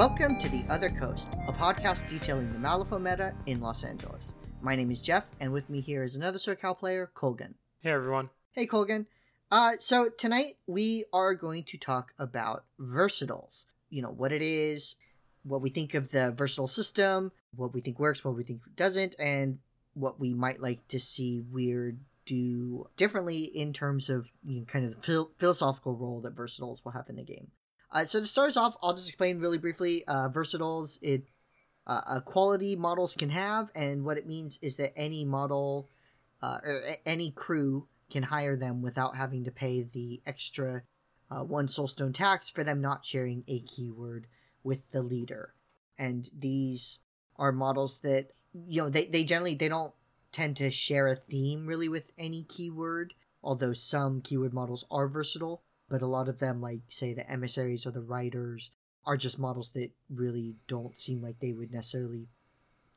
Welcome to The Other Coast, a podcast detailing the Malifaux meta in Los Angeles. My name is Jeff, and with me here is another SoCal player, Colgan. Hey everyone. Hey Colgan. Uh, so tonight we are going to talk about versatiles. You know, what it is, what we think of the versatile system, what we think works, what we think doesn't, and what we might like to see Wyrd do differently in terms of you know, kind of the phil- philosophical role that versatiles will have in the game. Uh, so to start us off, I'll just explain really briefly. Uh, versatiles, it uh, uh, quality models can have, and what it means is that any model uh, or any crew can hire them without having to pay the extra uh, one soulstone tax for them not sharing a keyword with the leader. And these are models that you know they, they generally they don't tend to share a theme really with any keyword, although some keyword models are versatile but a lot of them, like say the emissaries or the riders, are just models that really don't seem like they would necessarily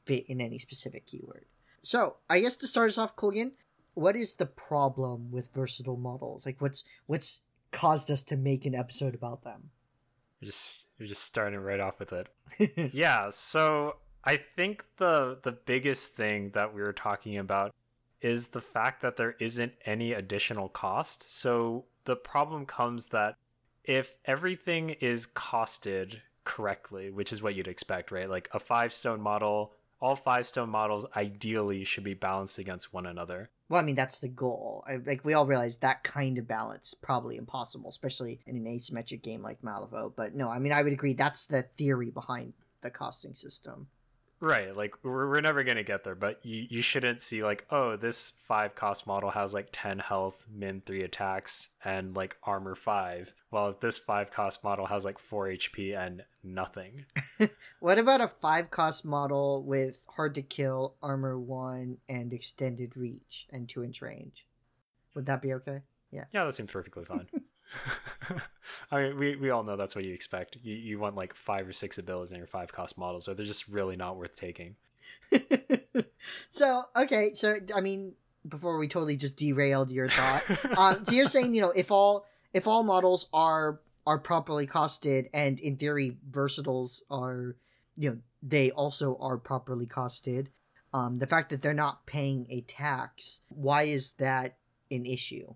fit in any specific keyword. So I guess to start us off, Colgan, what is the problem with versatile models? Like, what's what's caused us to make an episode about them? You're just you're just starting right off with it. yeah, so I think the the biggest thing that we were talking about is the fact that there isn't any additional cost. So the problem comes that if everything is costed correctly, which is what you'd expect, right? Like a five stone model, all five stone models ideally should be balanced against one another. Well, I mean that's the goal. I, like we all realize that kind of balance probably impossible, especially in an asymmetric game like Malifaux. But no, I mean I would agree that's the theory behind the costing system. Right, like we're, we're never gonna get there, but you, you shouldn't see like, oh, this five cost model has like ten health, min three attacks, and like armor five, while this five cost model has like four HP and nothing. what about a five cost model with hard to kill, armor one, and extended reach and two inch range? Would that be okay? Yeah. Yeah, that seems perfectly fine. I mean, we, we all know that's what you expect. You, you want like five or six abilities in your five cost models, or they're just really not worth taking. so, okay, so, I mean, before we totally just derailed your thought, um, so you're saying, you know, if all if all models are are properly costed and in theory versatiles are you know they also are properly costed um the fact that they're not paying a tax why is that an issue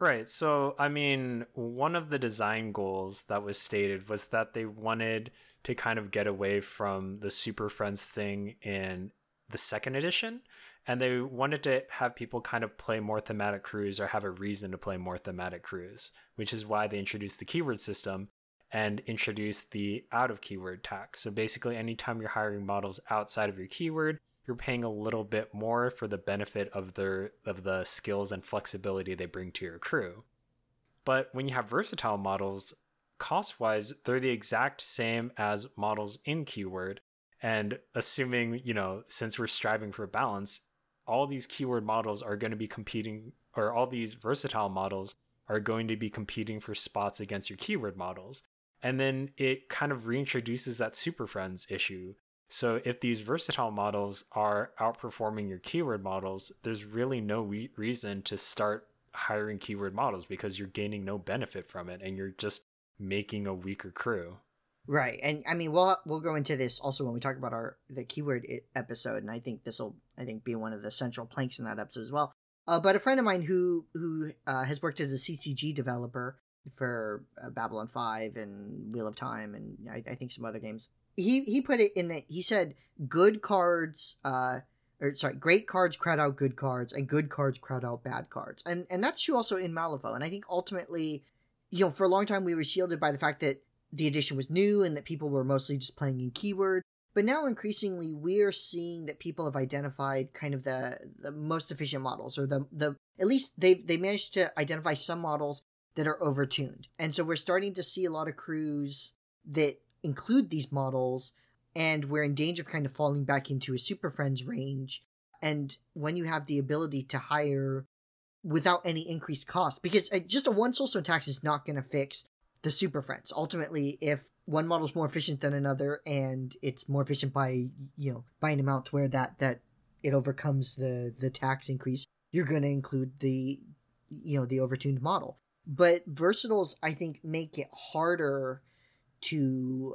Right. So, I mean, one of the design goals that was stated was that they wanted to kind of get away from the Super Friends thing in the second edition. And they wanted to have people kind of play more thematic crews or have a reason to play more thematic crews, which is why they introduced the keyword system and introduced the out of keyword tax. So basically, anytime you're hiring models outside of your keyword, you're paying a little bit more for the benefit of their of the skills and flexibility they bring to your crew. But when you have versatile models, cost wise, they're the exact same as models in keyword. And assuming, you know, since we're striving for balance, all these keyword models are going to be competing, or all these versatile models are going to be competing for spots against your keyword models. And then it kind of reintroduces that Super Friends issue so if these versatile models are outperforming your keyword models, there's really no re- reason to start hiring keyword models because you're gaining no benefit from it and you're just making a weaker crew. Right. And I mean, we'll we'll go into this also when we talk about our the keyword episode and I think this will I think be one of the central planks in that episode as well. Uh, but a friend of mine who who uh, has worked as a CCG developer for uh, Babylon 5 and Wheel of Time and I, I think some other games he he put it in that he said good cards uh or sorry great cards crowd out good cards and good cards crowd out bad cards. And and that's true also in malifaux and i think ultimately you know for a long time we were shielded by the fact that the edition was new and that people were mostly just playing in keyword but now increasingly we're seeing that people have identified kind of the the most efficient models or the the at least they've they managed to identify some models that are overtuned. And so we're starting to see a lot of crews that include these models and we're in danger of kind of falling back into a super friends range. And when you have the ability to hire without any increased cost because uh, just a one soulstone tax is not going to fix the super friends. Ultimately if one model is more efficient than another and it's more efficient by you know by an amount to where that that it overcomes the the tax increase you're going to include the you know the overtuned model. But versatiles i think make it harder to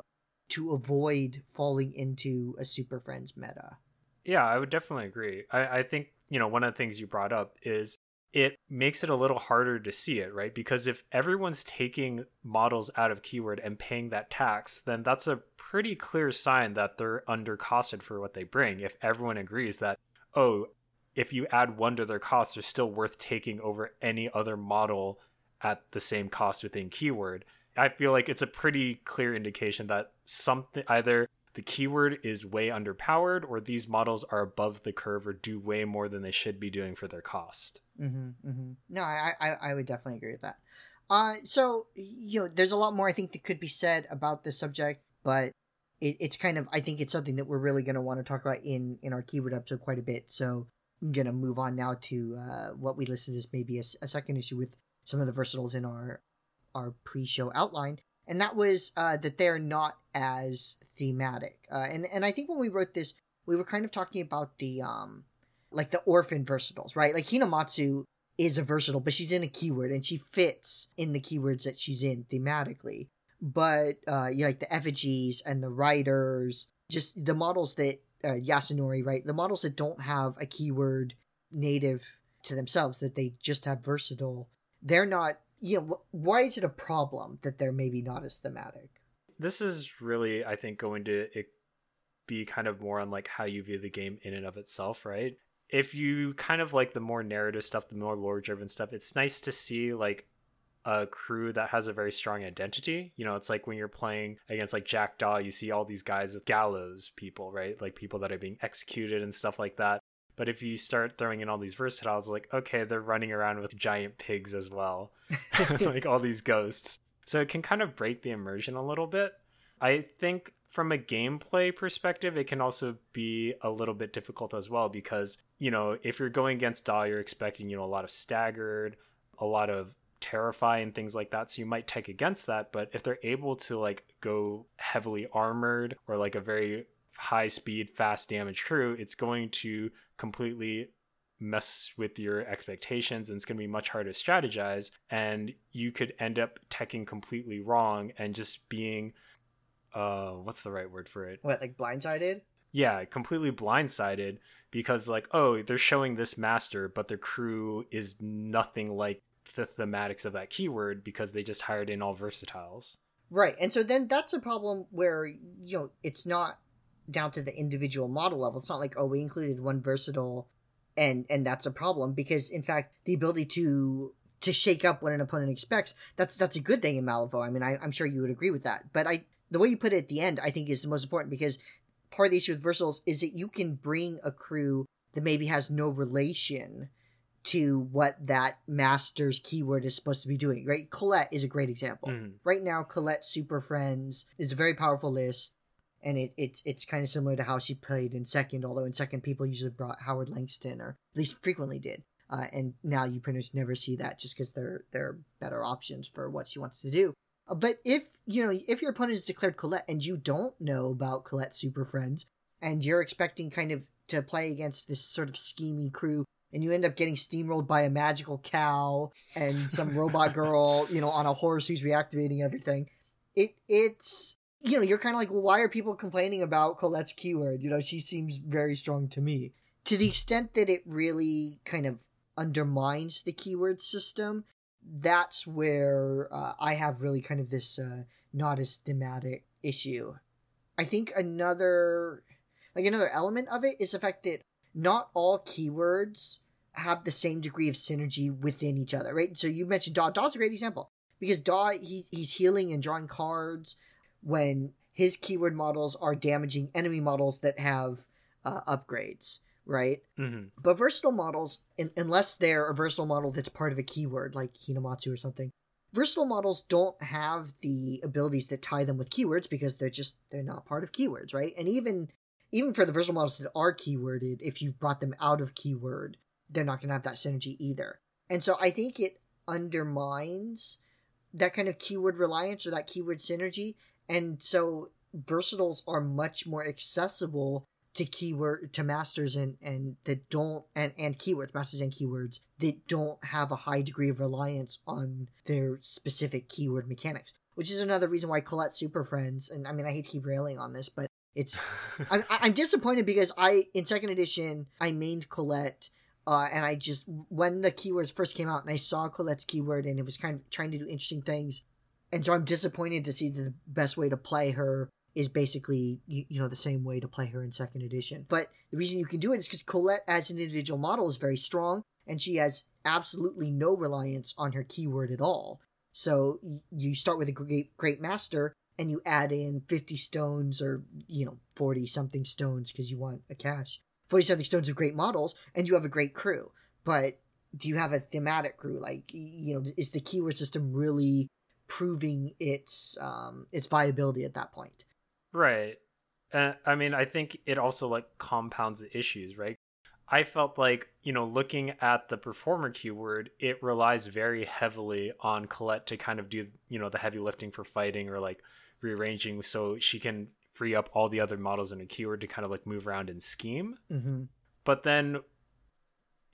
to avoid falling into a Super Friends meta. Yeah, I would definitely agree. I, I think, you know, one of the things you brought up is it makes it a little harder to see it, right? Because if everyone's taking models out of keyword and paying that tax, then that's a pretty clear sign that they're undercosted for what they bring. If everyone agrees that, oh, if you add one to their cost, they're still worth taking over any other model at the same cost within keyword. I feel like it's a pretty clear indication that something either the keyword is way underpowered or these models are above the curve or do way more than they should be doing for their cost. Mm-hmm, mm-hmm. No, I, I I would definitely agree with that. Uh, so you know, there's a lot more I think that could be said about this subject, but it, it's kind of I think it's something that we're really going to want to talk about in in our keyword episode quite a bit. So I'm gonna move on now to uh, what we listed as maybe a, a second issue with some of the versatiles in our our pre-show outline, and that was uh, that they're not as thematic. Uh, and and I think when we wrote this, we were kind of talking about the um like the orphan versatiles, right? Like Hinamatsu is a versatile, but she's in a keyword and she fits in the keywords that she's in thematically. But uh, yeah, like the effigies and the riders, just the models that uh, Yasunori, right? The models that don't have a keyword native to themselves, that they just have versatile, they're not. You know, why is it a problem that they're maybe not as thematic? This is really, I think, going to be kind of more on like how you view the game in and of itself, right? If you kind of like the more narrative stuff, the more lore driven stuff, it's nice to see like a crew that has a very strong identity. You know, it's like when you're playing against like Jackdaw, you see all these guys with gallows people, right? Like people that are being executed and stuff like that. But if you start throwing in all these versatiles, like, okay, they're running around with giant pigs as well, like all these ghosts. So it can kind of break the immersion a little bit. I think from a gameplay perspective, it can also be a little bit difficult as well because, you know, if you're going against Daw, you're expecting, you know, a lot of staggered, a lot of terrify and things like that so you might take against that but if they're able to like go heavily armored or like a very high speed fast damage crew it's going to completely mess with your expectations and it's going to be much harder to strategize and you could end up teching completely wrong and just being uh what's the right word for it what like blindsided yeah completely blindsided because like oh they're showing this master but their crew is nothing like the thematics of that keyword because they just hired in all versatiles. Right. And so then that's a problem where, you know, it's not down to the individual model level. It's not like, oh, we included one versatile and and that's a problem because in fact the ability to to shake up what an opponent expects, that's that's a good thing in Malifaux. I mean I, I'm sure you would agree with that. But I the way you put it at the end I think is the most important because part of the issue with versatiles is that you can bring a crew that maybe has no relation to what that master's keyword is supposed to be doing, right? Colette is a great example. Mm. Right now, Colette Super Friends is a very powerful list, and it, it it's kind of similar to how she played in second, although in second people usually brought Howard Langston, or at least frequently did. Uh, and now you pretty much never see that just because there there are better options for what she wants to do. Uh, but if you know if your opponent is declared Colette and you don't know about Colette Super Friends, and you're expecting kind of to play against this sort of schemy crew and you end up getting steamrolled by a magical cow and some robot girl, you know, on a horse who's reactivating everything. It it's you know, you're kind of like, well, why are people complaining about Colette's keyword? You know, she seems very strong to me. To the extent that it really kind of undermines the keyword system, that's where uh, I have really kind of this uh, not as thematic issue. I think another like another element of it is the fact that not all keywords have the same degree of synergy within each other, right? So you mentioned Daw. Daw's a great example because Daw he, he's healing and drawing cards when his keyword models are damaging enemy models that have uh, upgrades, right? Mm-hmm. But versatile models, in, unless they're a versatile model that's part of a keyword like Hinamatsu or something, versatile models don't have the abilities that tie them with keywords because they're just they're not part of keywords, right? And even even for the versatile models that are keyworded, if you've brought them out of keyword, they're not going to have that synergy either. And so I think it undermines that kind of keyword reliance or that keyword synergy. And so versatiles are much more accessible to keyword to masters and and that don't and and keywords masters and keywords that don't have a high degree of reliance on their specific keyword mechanics which is another reason why Colette Super Friends. And I mean, I hate to keep railing on this, but it's I'm, I'm disappointed because I in second edition I mained Colette. Uh, and I just when the keywords first came out and I saw Colette's keyword and it was kind of trying to do interesting things, and so I'm disappointed to see the best way to play her is basically you, you know the same way to play her in second edition. But the reason you can do it is because Colette as an individual model is very strong and she has absolutely no reliance on her keyword at all. So you start with a great great master and you add in 50 stones or you know 40 something stones because you want a cache 40 something stones of great models and you have a great crew but do you have a thematic crew like you know is the keyword system really proving its um its viability at that point right and i mean i think it also like compounds the issues right I felt like, you know, looking at the performer keyword, it relies very heavily on Colette to kind of do, you know, the heavy lifting for fighting or like rearranging so she can free up all the other models in a keyword to kind of like move around and scheme. Mm-hmm. But then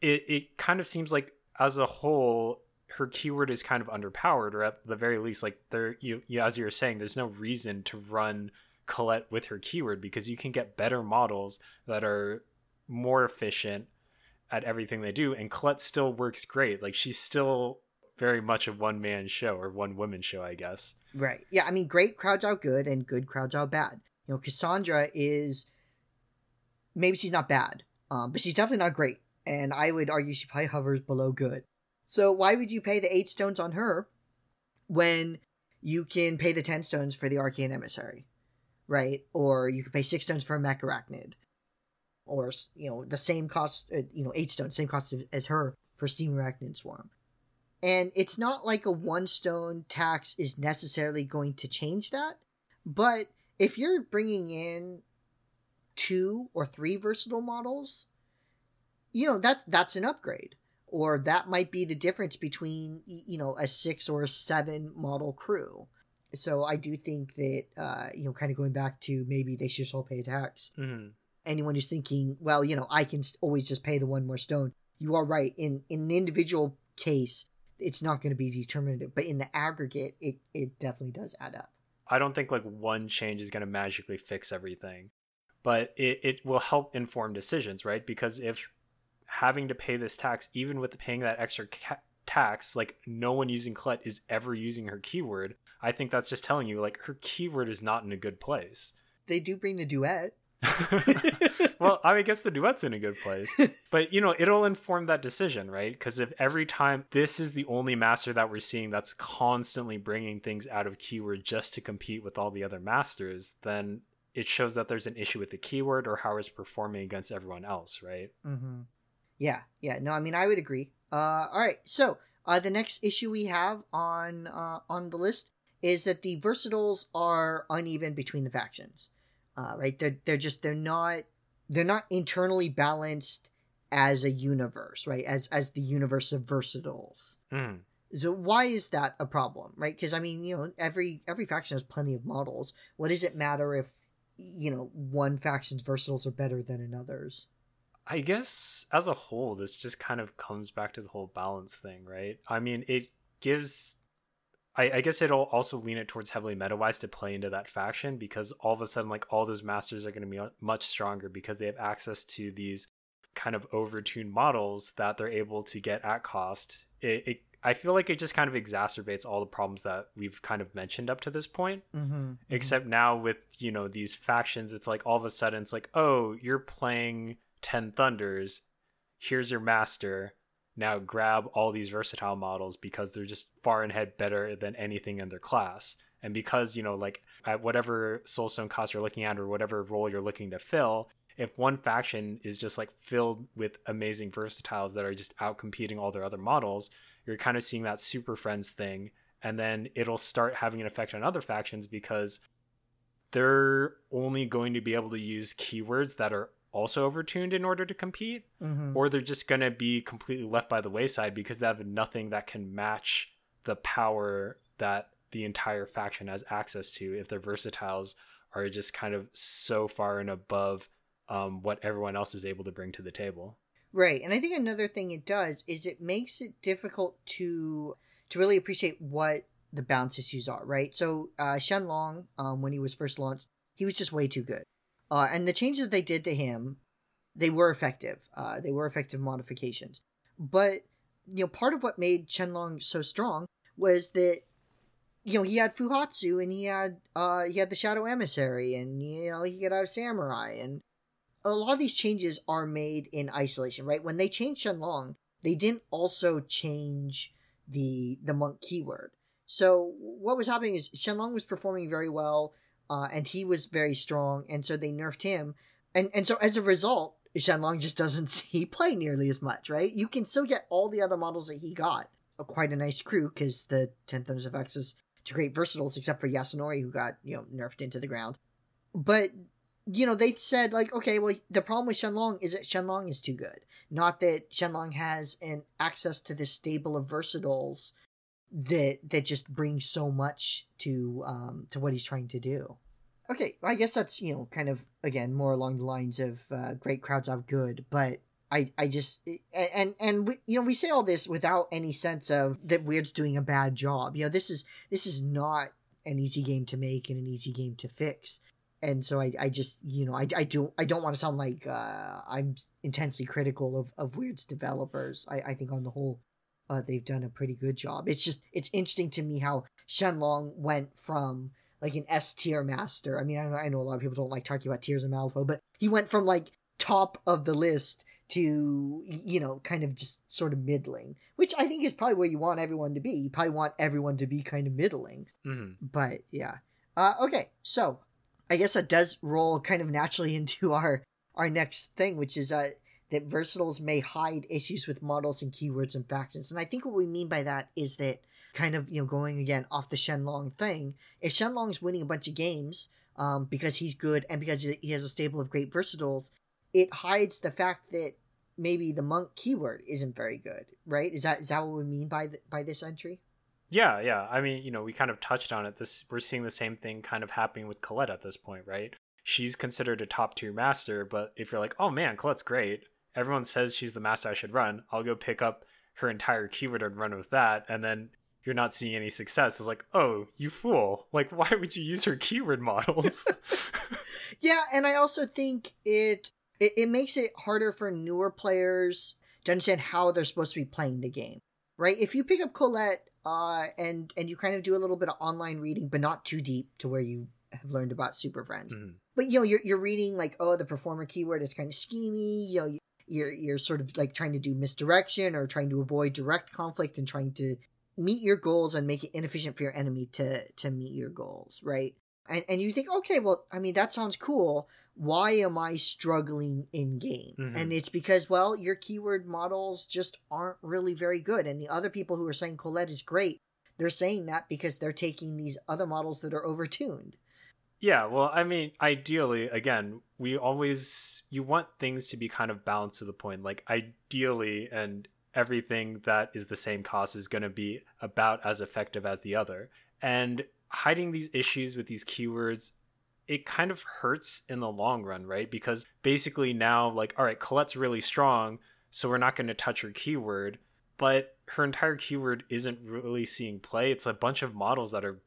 it, it kind of seems like as a whole, her keyword is kind of underpowered, or at the very least, like there, you, you as you were saying, there's no reason to run Colette with her keyword because you can get better models that are more efficient at everything they do and Colette still works great. Like she's still very much a one man show or one woman show, I guess. Right. Yeah, I mean great crowds out good and good crowds out bad. You know, Cassandra is maybe she's not bad, um, but she's definitely not great. And I would argue she probably hovers below good. So why would you pay the eight stones on her when you can pay the ten stones for the arcane emissary? Right? Or you can pay six stones for a Mecharachnid, or you know the same cost, uh, you know eight stones, same cost as her for Steam Arachnid Swarm. And it's not like a one stone tax is necessarily going to change that, but if you're bringing in two or three versatile models, you know that's that's an upgrade or that might be the difference between you know a six or a seven model crew so i do think that uh you know kind of going back to maybe they should all pay tax mm-hmm anyone who's thinking, well, you know, I can always just pay the one more stone. You are right. In in an individual case, it's not going to be determinative, but in the aggregate, it it definitely does add up. I don't think like one change is going to magically fix everything, but it it will help inform decisions, right? Because if having to pay this tax, even with paying that extra ca- tax, like no one using Colette is ever using her keyword, I think that's just telling you like her keyword is not in a good place. They do bring the duet. well, I guess the duet's in a good place. But, you know, it'll inform that decision, right? Because if every time this is the only master that we're seeing that's constantly bringing things out of keyword just to compete with all the other masters, then it shows that there's an issue with the keyword or how it's performing against everyone else, right? Mm-hmm. Yeah, yeah. No, I mean, I would agree. Uh, all right. So, uh, the next issue we have on uh, on the list is that the versatiles are uneven between the factions uh, right? They're they're just they're not they're not internally balanced as a universe, right? As as the universe of versatiles. Mm. So why is that a problem, right? Because I mean, you know, every every faction has plenty of models. What does it matter if you know one faction's versatiles are better than another's? I guess as a whole, this just kind of comes back to the whole balance thing, right? I mean, it gives I, I guess it'll also lean it towards heavily meta wise to play into that faction because all of a sudden, like all those masters are going to be much stronger because they have access to these kind of overtuned models that they're able to get at cost. It, it I feel like it just kind of exacerbates all the problems that we've kind of mentioned up to this point. Mm-hmm. Except now with you know these factions, it's like all of a sudden it's like, oh, you're playing Ten Thunders. Here's your master now grab all these versatile models because they're just far and ahead better than anything in their class. And because, you know, like at whatever soulstone cost you're looking at or whatever role you're looking to fill, if one faction is just like filled with amazing versatiles that are just out competing all their other models, you're kind of seeing that super friends thing. And then it'll start having an effect on other factions because they're only going to be able to use keywords that are also overtuned in order to compete, mm-hmm. or they're just going to be completely left by the wayside because they have nothing that can match the power that the entire faction has access to if their versatiles are just kind of so far and above um, what everyone else is able to bring to the table. Right, and I think another thing it does is it makes it difficult to to really appreciate what the balance issues are, right? So uh, Shenlong, um, when he was first launched, he was just way too good. Uh, and the changes they did to him, they were effective. Uh, they were effective modifications. But you know, part of what made Shenlong so strong was that you know he had Fuhatsu and he had uh he had the Shadow Emissary and you know he could have Samurai and a lot of these changes are made in isolation, right? When they changed Shenlong, they didn't also change the the monk keyword. So what was happening is Shenlong was performing very well, uh, and he was very strong, and so they nerfed him, and and so as a result, Shenlong just doesn't see play nearly as much, right? You can still get all the other models that he got, a, quite a nice crew, because the Ten Thunders of Access to great versatiles, except for Yasunori, who got you know nerfed into the ground. But you know, they said like, okay, well, the problem with Shenlong is that Shenlong is too good. Not that Shenlong has an access to this stable of versatiles that that just brings so much to um to what he's trying to do. Okay, I guess that's you know kind of again more along the lines of uh, great crowds are good, but I I just and and we, you know we say all this without any sense of that Wyrd's doing a bad job. You know this is this is not an easy game to make and an easy game to fix and so I, I just you know I, I do I don't want to sound like uh, I'm intensely critical of, of Wyrd's developers. I, I think on the whole uh, they've done a pretty good job. It's just it's interesting to me how Shenlong went from like an S tier master. I mean I, I know a lot of people don't like talking about tiers of Malifaux, but he went from like top of the list to you know kind of just sort of middling, which I think is probably where you want everyone to be. You probably want everyone to be kind of middling. Mm-hmm. But yeah. Uh, okay, so I guess that does roll kind of naturally into our our next thing, which is uh, that versatiles may hide issues with models and keywords and factions. And I think what we mean by that is that kind of you know going again off the Shenlong thing. If Shenlong's winning a bunch of games um, because he's good and because he has a stable of great versatiles, it hides the fact that maybe the monk keyword isn't very good, right? Is that is that what we mean by by this entry? Yeah, yeah. I mean, you know, we kind of touched on it. This we're seeing the same thing kind of happening with Colette at this point, right? She's considered a top tier master, but if you're like, oh man, Colette's great, everyone says she's the master I should run. I'll go pick up her entire keyword and run with that, and then you're not seeing any success. It's like, oh, you fool! Like, why would you use her keyword models? yeah, and I also think it, it it makes it harder for newer players to understand how they're supposed to be playing the game. Right? If you pick up Colette uh, and and you kind of do a little bit of online reading, but not too deep to where you have learned about Super Friends. Mm-hmm. But you know, you're you're reading like, oh, the performer keyword is kind of schemy. You know, you're you're sort of like trying to do misdirection or trying to avoid direct conflict and trying to meet your goals and make it inefficient for your enemy to to meet your goals, right? And and you think, okay, well, I mean, that sounds cool. Why am I struggling in game? Mm-hmm. And it's because, well, your keyword models just aren't really very good. And the other people who are saying Colette is great, they're saying that because they're taking these other models that are overtuned. Yeah, well, I mean, ideally, again, we always you want things to be kind of balanced to the point. Like ideally, and everything that is the same cost is going to be about as effective as the other. And hiding these issues with these keywords it kind of hurts in the long run, right? Because basically now, like, all right, Colette's really strong, so we're not going to touch her keyword, but her entire keyword isn't really seeing play. It's a bunch of models that are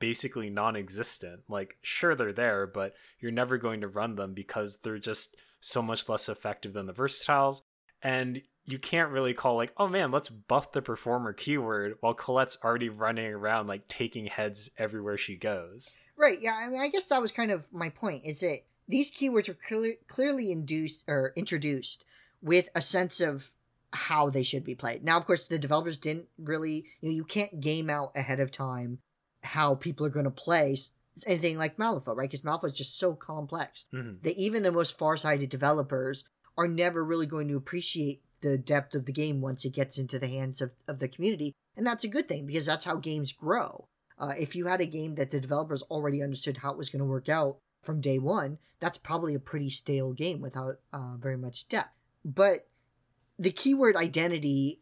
basically non existent. Like, sure, they're there, but you're never going to run them because they're just so much less effective than the versatiles. And you can't really call like, oh man, let's buff the performer keyword while Colette's already running around like taking heads everywhere she goes. Right. Yeah. I mean, I guess that was kind of my point. Is that these keywords are clearly induced or introduced with a sense of how they should be played. Now, of course, the developers didn't really. You know, you can't game out ahead of time how people are going to play anything like Malifaux, right? Because Malifaux is just so complex mm-hmm. that even the most far-sighted developers are never really going to appreciate the depth of the game once it gets into the hands of, of the community. And that's a good thing because that's how games grow. Uh, if you had a game that the developers already understood how it was going to work out from day one, that's probably a pretty stale game without uh, very much depth. But the keyword identity,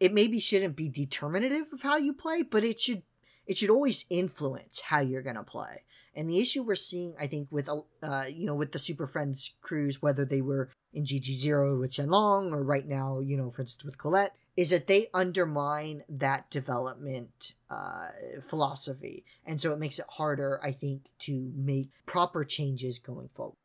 it maybe shouldn't be determinative of how you play, but it should it should always influence how you're going to play. And the issue we're seeing, I think, with uh, you know, with the Super Friends crews, whether they were in GG Zero with Shenlong or right now, you know, for instance with Colette, is that they undermine that development uh, philosophy, and so it makes it harder, I think, to make proper changes going forward.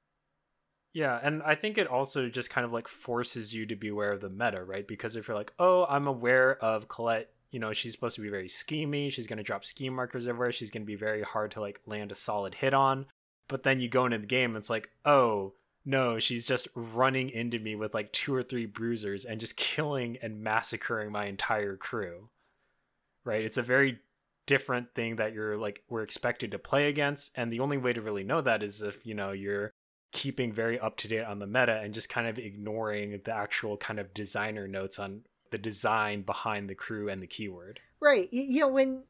Yeah, and I think it also just kind of like forces you to be aware of the meta, right? Because if you're like, oh, I'm aware of Colette, you know, she's supposed to be very schemy, she's going to drop scheme markers everywhere, she's going to be very hard to like land a solid hit on. But then you go into the game, and it's like, oh, no, she's just running into me with like two or three bruisers and just killing and massacring my entire crew. Right? It's a very different thing that you're like we're expected to play against and the only way to really know that is if you know you're keeping very up to date on the meta and just kind of ignoring the actual kind of designer notes on the design behind the crew and the keyword right you, you know when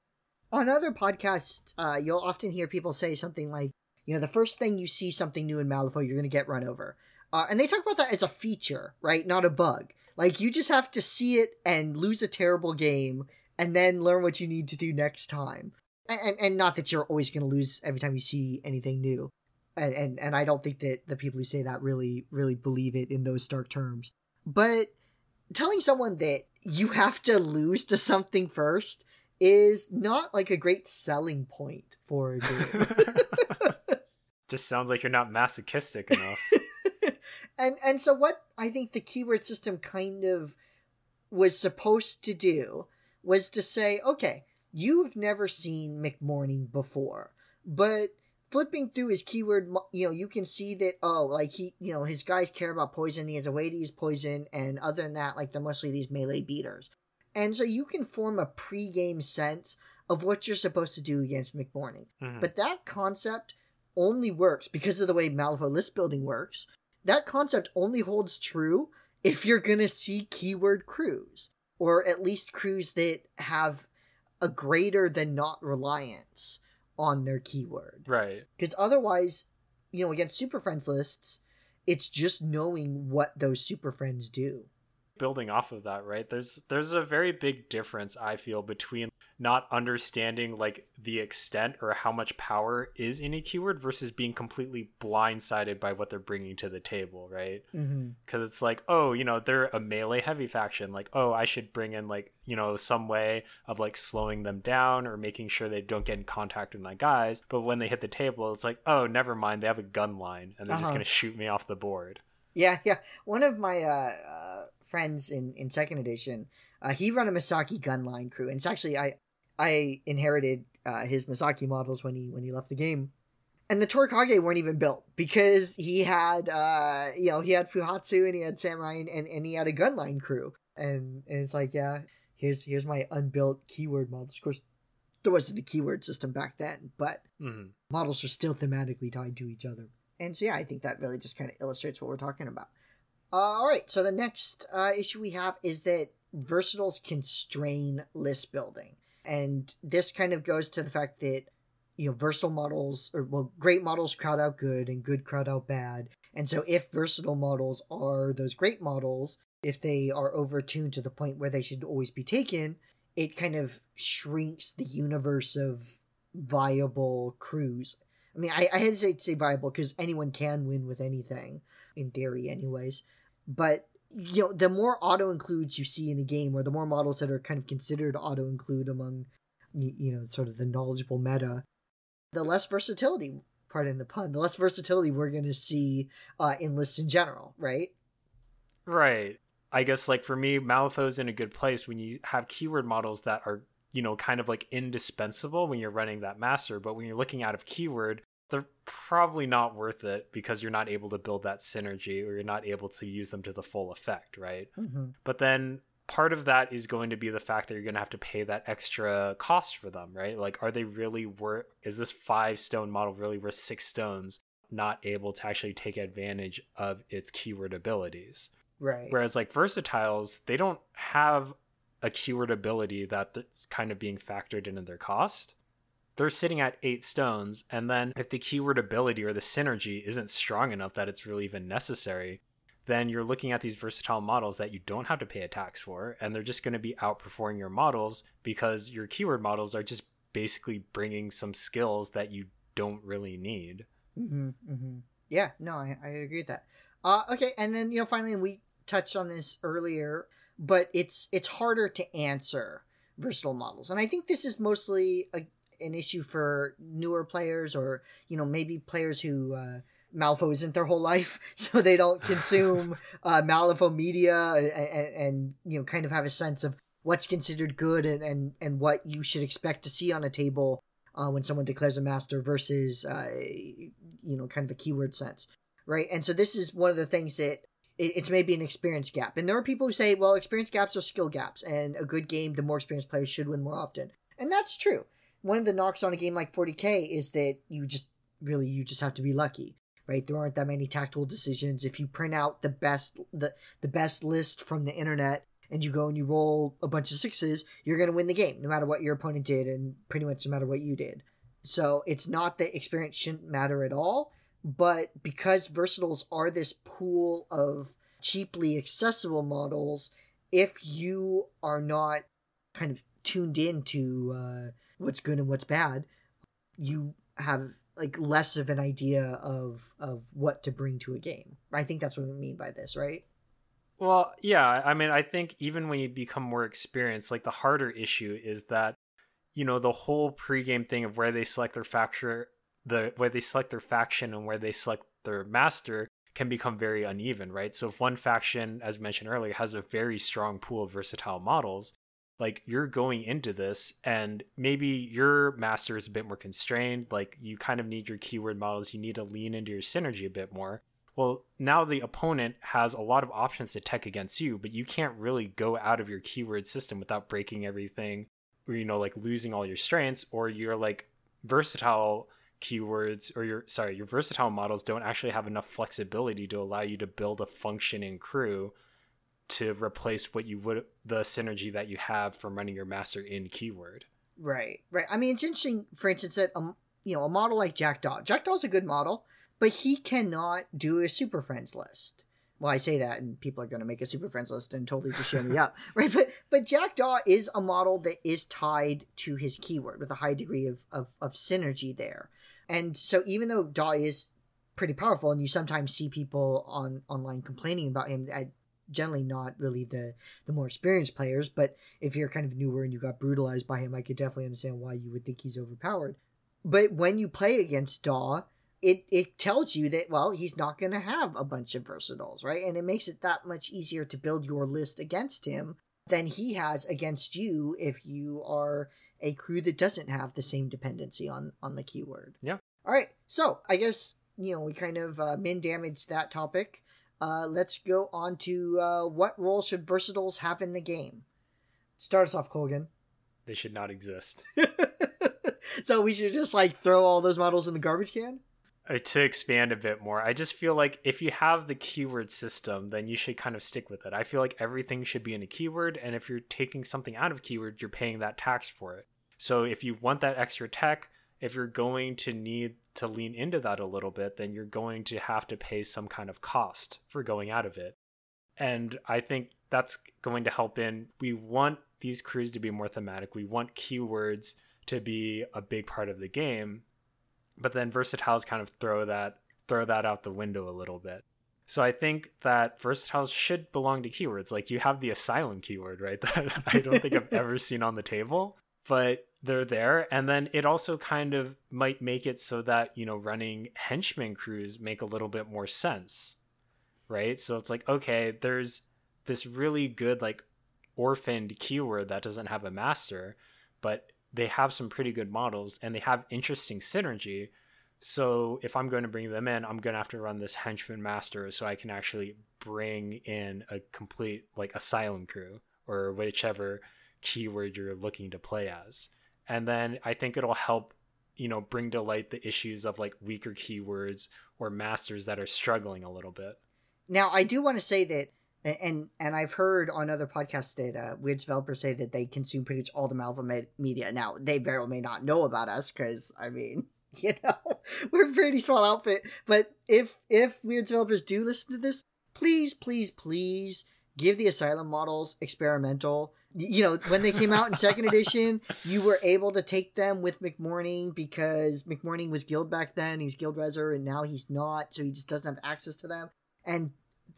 on other podcasts uh, you'll often hear people say something like you know, the first thing you see something new in Malifaux, you're going to get run over. Uh, and they talk about that as a feature, right? Not a bug. Like, you just have to see it and lose a terrible game and then learn what you need to do next time. And, and, and not that you're always going to lose every time you see anything new. And, and, and I don't think that the people who say that really, really believe it in those stark terms. But telling someone that you have to lose to something first is not like a great selling point for a game. Just sounds like you're not masochistic enough. and and so what I think the keyword system kind of was supposed to do was to say, okay, you've never seen McMourning before, but flipping through his keyword, you know, you can see that oh, like he, you know, his guys care about poison. He has a way to use poison, and other than that, like they're mostly these melee beaters. And so you can form a pre-game sense of what you're supposed to do against McMourning. Mm-hmm. But that concept only works because of the way Malifaux list building works. That concept only holds true if you're gonna see keyword crews, or at least crews that have a greater than not reliance on their keyword. Right. Because otherwise, you know, against Super Friends lists, it's just knowing what those Super Friends do building off of that, right? There's there's a very big difference I feel between not understanding like the extent or how much power is in a keyword versus being completely blindsided by what they're bringing to the table, right? Because mm-hmm. it's like, oh, you know, they're a melee heavy faction. Like, oh, I should bring in like you know some way of like slowing them down or making sure they don't get in contact with my guys. But when they hit the table, it's like, oh, never mind, they have a gun line and they're uh-huh. just gonna shoot me off the board. Yeah, yeah. One of my uh, uh friends in in second edition, uh, he run a Misaki gunline crew, and it's actually I I inherited uh, his Misaki models when he when he left the game, and the Torikage weren't even built because he had uh you know he had Fuhatsu and he had Samurai and, and, and he had a gunline crew, and and it's like yeah here's here's my unbuilt keyword models. Of course, there wasn't a keyword system back then, but mm-hmm. models were still thematically tied to each other. And so yeah, I think that really just kind of illustrates what we're talking about. Uh, all right, so the next uh, issue we have is that versatiles constrain list building, and this kind of goes to the fact that you know versatile models or well great models crowd out good and good crowd out bad, and so if versatile models are those great models, if they are overtuned to the point where they should always be taken, it kind of shrinks the universe of viable crews. I mean, I, I hesitate to say viable because anyone can win with anything, in theory, anyways but you know the more auto includes you see in a game or the more models that are kind of considered auto include among you know sort of the knowledgeable meta the less versatility pardon the pun the less versatility we're going to see uh, in lists in general right? Right. I guess like for me malifaux's in a good place when you have keyword models that are you know kind of like indispensable when you're running that master but when you're looking out of keyword they're probably not worth it because you're not able to build that synergy or you're not able to use them to the full effect, right? Mm-hmm. But then part of that is going to be the fact that you're going to have to pay that extra cost for them, right? Like, are they really worth, is this five stone model really worth six stones, not able to actually take advantage of its keyword abilities? Right. Whereas, like, versatiles, they don't have a keyword ability that's kind of being factored into their cost they're sitting at eight stones. And then if the keyword ability or the synergy isn't strong enough that it's really even necessary, then you're looking at these versatile models that you don't have to pay a tax for. And they're just going to be outperforming your models because your keyword models are just basically bringing some skills that you don't really need. Mm-hmm, mm-hmm. Yeah, no, I, I agree with that. Uh, okay, and then, you know, finally, we touched on this earlier, but it's it's harder to answer versatile models. And I think this is mostly a, an issue for newer players or, you know, maybe players who uh, Malifaux isn't their whole life, so they don't consume uh, Malifaux media and, and, and, you know, kind of have a sense of what's considered good and, and, and what you should expect to see on a table uh, when someone declares a master versus, uh, you know, kind of a keyword sense, right? And so this is one of the things that it's maybe an experience gap. And there are people who say, well, experience gaps are skill gaps, and a good game, the more experienced players should win more often. And that's true. One of the knocks on a game like 40k is that you just really you just have to be lucky, right? There aren't that many tactical decisions. If you print out the best the the best list from the internet and you go and you roll a bunch of sixes, you're going to win the game no matter what your opponent did and pretty much no matter what you did. So it's not that experience shouldn't matter at all but because versatiles are this pool of cheaply accessible models, if you are not kind of tuned into uh, what's good and what's bad, you have like less of an idea of of what to bring to a game. I think that's what we mean by this, right? Well, yeah. I mean, I think even when you become more experienced, like the harder issue is that you know the whole pregame thing of where they select their factor the where they select their faction and where they select their master can become very uneven, right? So if one faction, as mentioned earlier, has a very strong pool of versatile models, like you're going into this and maybe your master is a bit more constrained, like you kind of need your keyword models, you need to lean into your synergy a bit more. Well, now the opponent has a lot of options to tech against you, but you can't really go out of your keyword system without breaking everything or you know like losing all your strengths or you're like versatile keywords or your sorry your versatile models don't actually have enough flexibility to allow you to build a functioning crew to replace what you would the synergy that you have from running your master in keyword right right i mean it's interesting for instance that um you know a model like Jack jackdaw jackdaw's a good model but he cannot do a super friends list well, I say that, and people are going to make a super friends list and totally just show me up, right? But but Jackdaw is a model that is tied to his keyword with a high degree of, of, of synergy there. And so even though Daw is pretty powerful, and you sometimes see people on online complaining about him, I, generally not really the the more experienced players, but if you're kind of newer and you got brutalized by him, I could definitely understand why you would think he's overpowered. But when you play against Daw, it it tells you that well he's not going to have a bunch of versatiles right and it makes it that much easier to build your list against him than he has against you if you are a crew that doesn't have the same dependency on on the keyword. Yeah. All right. So I guess you know we kind of uh, min damaged that topic. Uh, let's go on to uh, what role should versatiles have in the game. Start us off, Colgan. They should not exist. so we should just like throw all those models in the garbage can. Uh, to expand a bit more, I just feel like if you have the keyword system, then you should kind of stick with it. I feel like everything should be in a keyword, and if you're taking something out of keyword, you're paying that tax for it. So if you want that extra tech, if you're going to need to lean into that a little bit, then you're going to have to pay some kind of cost for going out of it. And I think that's going to help in. We want these crews to be more thematic. We want keywords to be a big part of the game but then versatiles kind of throw that throw that out the window a little bit. So I think that versatiles should belong to keywords. Like you have the asylum keyword, right? That I don't think I've ever seen on the table, but they're there. And then it also kind of might make it so that, you know, running henchman crews make a little bit more sense. Right? So it's like, okay, there's this really good like orphaned keyword that doesn't have a master, but they have some pretty good models and they have interesting synergy. So if I'm going to bring them in, I'm going to have to run this henchman master so I can actually bring in a complete like asylum crew or whichever keyword you're looking to play as. And then I think it'll help, you know, bring to light the issues of like weaker keywords or masters that are struggling a little bit. Now, I do want to say that and and I've heard on other podcasts that uh, Wyrd developers say that they consume pretty much all the Malifaux media. Now they very well may not know about us because I mean, you know, we're a pretty small outfit. But if if Wyrd developers do listen to this, please, please, please give the Asylum models experimental. You know, when they came out in second edition, you were able to take them with McMourning because McMourning was guild back then. He was guild reser, and now he's not, so he just doesn't have access to them. And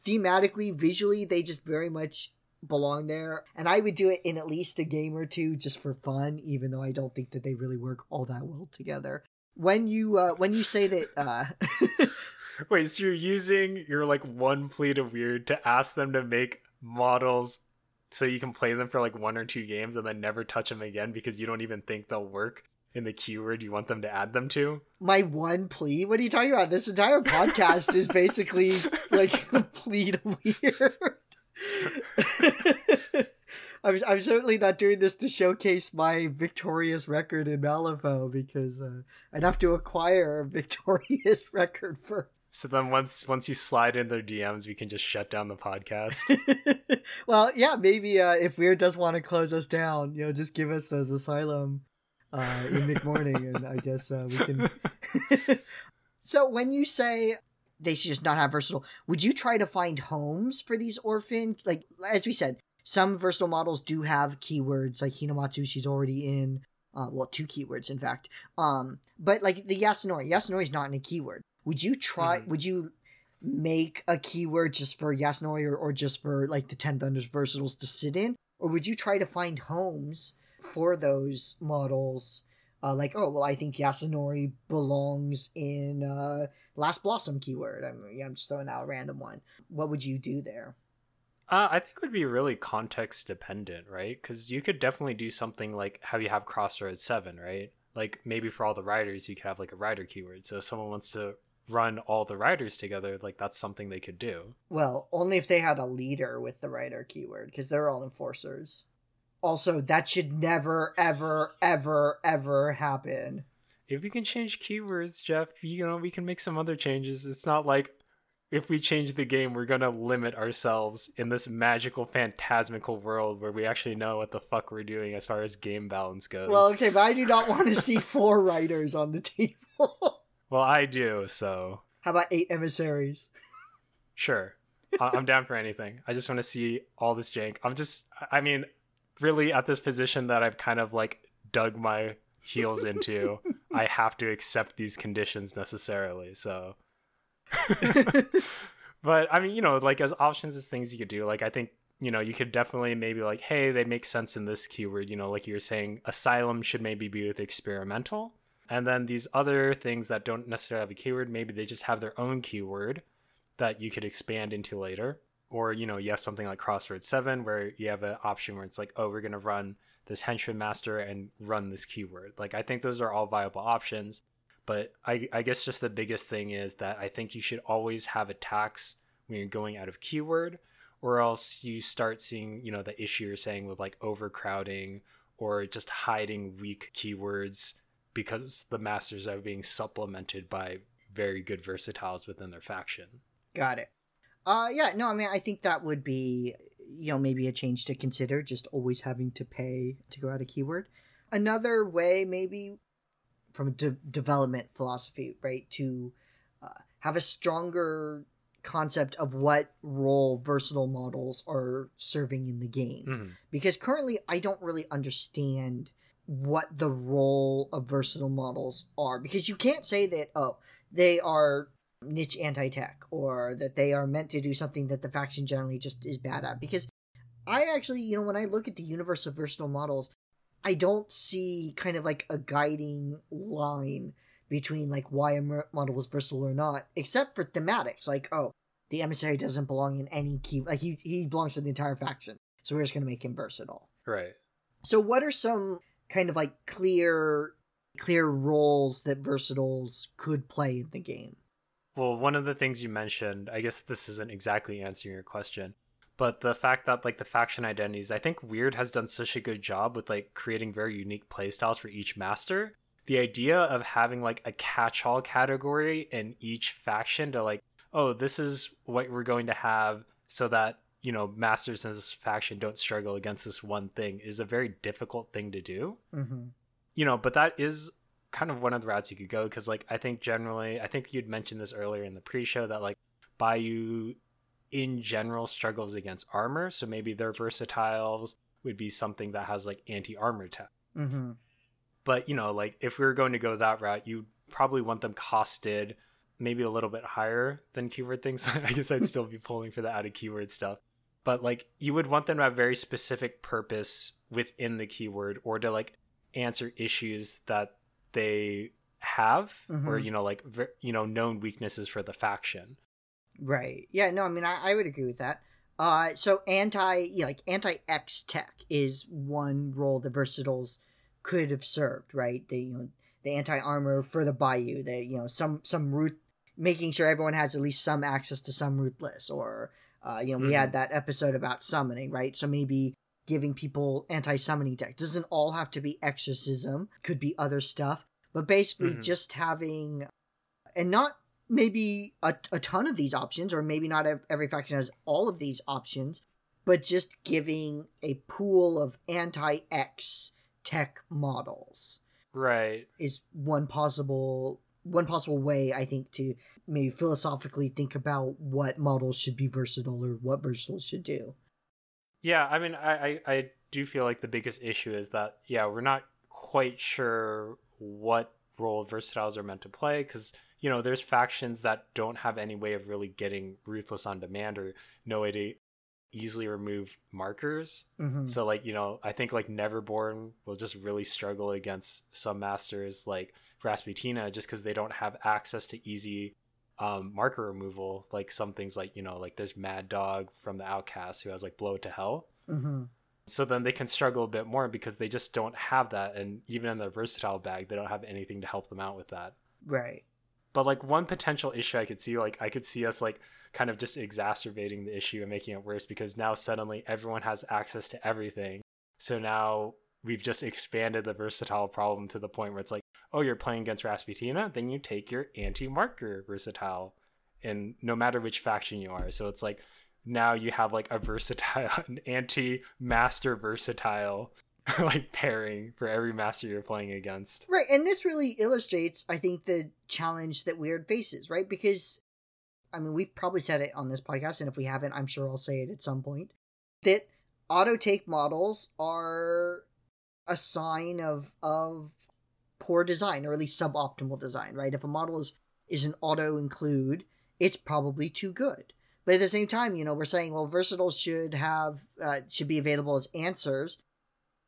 thematically, visually, they just very much belong there. And I would do it in at least a game or two just for fun, even though I don't think that they really work all that well together. When you uh when you say that uh Wait, so you're using your like one fleet of Wyrd to ask them to make models so you can play them for like one or two games and then never touch them again because you don't even think they'll work in the keyword you want them to add them to? My one plea? What are you talking about? This entire podcast is basically like a plea to Wyrd. I'm, I'm certainly not doing this to showcase my victorious record in Malifaux because uh, I'd have to acquire a victorious record first. So then once once you slide in their DMs, we can just shut down the podcast. well, yeah, maybe uh, if Wyrd does want to close us down, you know, just give us those asylum uh, in McMourning, and I guess uh, we can. so when you say they should just not have versatile, would you try to find homes for these orphan? Like as we said, some versatile models do have keywords, like Hinamatsu. she's already in. Uh, well, two keywords, in fact. Um, but like the Yasunori, Yasunori is not in a keyword. Would you try? Mm-hmm. Would you make a keyword just for Yasunori or, or just for like the Ten Thunders versatiles to sit in, or would you try to find homes for those models? Uh, like, oh well, I think Yasunori belongs in uh, Last Blossom keyword. I'm, I'm just throwing out a random one. What would you do there? Uh, I think it would be really context dependent, right? Because you could definitely do something like have you have Crossroads Seven, right? Like maybe for all the riders, you could have like a rider keyword. So if someone wants to run all the riders together, like that's something they could do. Well, only if they had a leader with the rider keyword, because they're all enforcers. Also, that should never, ever, ever, ever happen. If you can change keywords, Jeff, you know, we can make some other changes. It's not like if we change the game, we're gonna limit ourselves in this magical, phantasmical world where we actually know what the fuck we're doing as far as game balance goes. Well, okay, but I do not want to see four riders on the table. Well, I do, so. How about eight emissaries? Sure. I'm down for anything. I just want to see all this jank. I'm just, I mean, really at this position that I've kind of like dug my heels into, I have to accept these conditions necessarily. So. but I mean, you know, like as options as things you could do, like I think you know, you could definitely maybe like, hey, they make sense in this keyword. You know, like you were saying, asylum should maybe be with experimental. And then these other things that don't necessarily have a keyword, maybe they just have their own keyword that you could expand into later. Or, you know, you have something like Crossroads 7 where you have an option where it's like, oh, we're going to run this henchman master and run this keyword. Like, I think those are all viable options. But I, I guess just the biggest thing is that I think you should always have attacks when you're going out of keyword, or else you start seeing, you know, the issue you're saying with like overcrowding or just hiding weak keywords because the masters are being supplemented by very good versatiles within their faction. Got it. Uh yeah, no, I mean I think that would be you know maybe a change to consider just always having to pay to go out a keyword. Another way maybe from a de- development philosophy, right, to uh, have a stronger concept of what role versatile models are serving in the game. Mm-hmm. Because currently I don't really understand what the role of versatile models are because you can't say that oh they are niche anti-tech or that they are meant to do something that the faction generally just is bad at because i actually you know when i look at the universe of versatile models i don't see kind of like a guiding line between like why a model was versatile or not except for thematics like oh the emissary doesn't belong in any key like he, he belongs to the entire faction so we're just going to make him versatile. Right. So what are some kind of like clear clear roles that versatiles could play in the game. Well, one of the things you mentioned, I guess this isn't exactly answering your question, but the fact that like the faction identities, I think Wyrd has done such a good job with like creating very unique playstyles for each master. The idea of having like a catch-all category in each faction to like, oh, this is what we're going to have so that you know masters in this faction don't struggle against this one thing is a very difficult thing to do mm-hmm. you know but that is kind of one of the routes you could go because like i think generally i think you'd mentioned this earlier in the pre-show that like bayou in general struggles against armor so maybe their versatiles would be something that has like anti-armor tech mm-hmm. but you know like if we were going to go that route you probably want them costed maybe a little bit higher than keyword things i guess i'd still be pulling for the added keyword stuff but like you would want them to have very specific purpose within the keyword or to like answer issues that they have mm-hmm. or you know like you know known weaknesses for the faction. Right. Yeah no i mean i, I would agree with that. Uh so anti you know, like anti x tech is one role the versatiles could have served right? The you know the anti armor for the bayou the you know some some root making sure everyone has at least some access to some ruthless or uh you know mm-hmm. we had that episode about summoning right so maybe giving people anti summoning tech doesn't all have to be exorcism could be other stuff but basically mm-hmm. just having and not maybe a, a ton of these options or maybe not every faction has all of these options but just giving a pool of anti-x tech models right is one possible one possible way i think to maybe philosophically think about what models should be versatile or what versatiles should do yeah i mean I, I i do feel like the biggest issue is that yeah we're not quite sure what role versatiles are meant to play because you know there's factions that don't have any way of really getting ruthless on demand or no way to easily remove markers mm-hmm. so like you know i think like neverborn will just really struggle against some masters like rasputina just because they don't have access to easy um, marker removal like some things like you know like there's mad dog from the outcast who has like blow to hell. Mm-hmm. So then they can struggle a bit more because they just don't have that. And even in their versatile bag they don't have anything to help them out with that. Right. But like one potential issue i could see like i could see us like kind of just exacerbating the issue and making it worse because now suddenly everyone has access to everything. So now we've just expanded the versatile problem to the point where it's like oh you're playing against rasputina then you take your anti-marker versatile and no matter which faction you are so it's like now you have like a versatile an anti-master versatile like pairing for every master you're playing against. Right, and this really illustrates I think the challenge that Wyrd faces, right? Because I mean, we've probably said it on this podcast and if we haven't, I'm sure I'll say it at some point that auto take models are a sign of of poor design or at least suboptimal design, right? If a model is is an auto include, it's probably too good. But at the same time, you know, we're saying, well, versatiles should have uh, should be available as answers,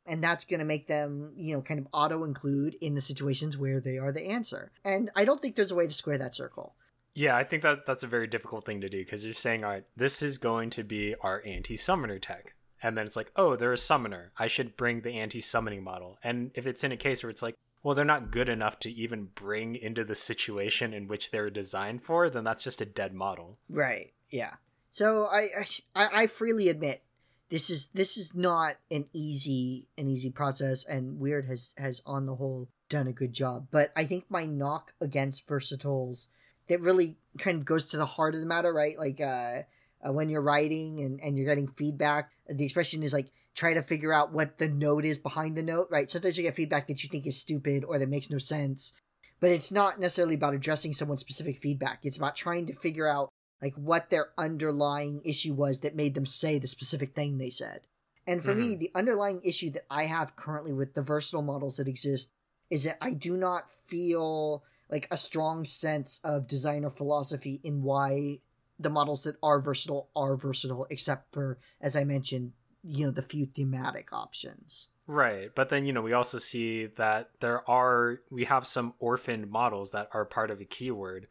and that's going to make them, you know, kind of auto include in the situations where they are the answer. And I don't think there's a way to square that circle. Yeah, I think that that's a very difficult thing to do because you're saying, all right, this is going to be our anti summoner tech. And then it's like, oh, they're a summoner. I should bring the anti summoning model. And if it's in a case where it's like, well, they're not good enough to even bring into the situation in which they're designed for, then that's just a dead model. Right. Yeah. So I, I I freely admit this is this is not an easy an easy process, and Wyrd has has on the whole done a good job. But I think my knock against versatiles that really kind of goes to the heart of the matter, right? Like uh, uh, when you're writing and and you're getting feedback, the expression is like try to figure out what the note is behind the note, right? Sometimes you get feedback that you think is stupid or that makes no sense, but it's not necessarily about addressing someone's specific feedback. It's about trying to figure out like what their underlying issue was that made them say the specific thing they said. And for mm-hmm. me, the underlying issue that I have currently with the versatile models that exist is that I do not feel like a strong sense of designer philosophy in why the models that are versatile are versatile, except for, as I mentioned, you know, the few thematic options. Right. But then, you know, we also see that there are, we have some orphaned models that are part of a keyword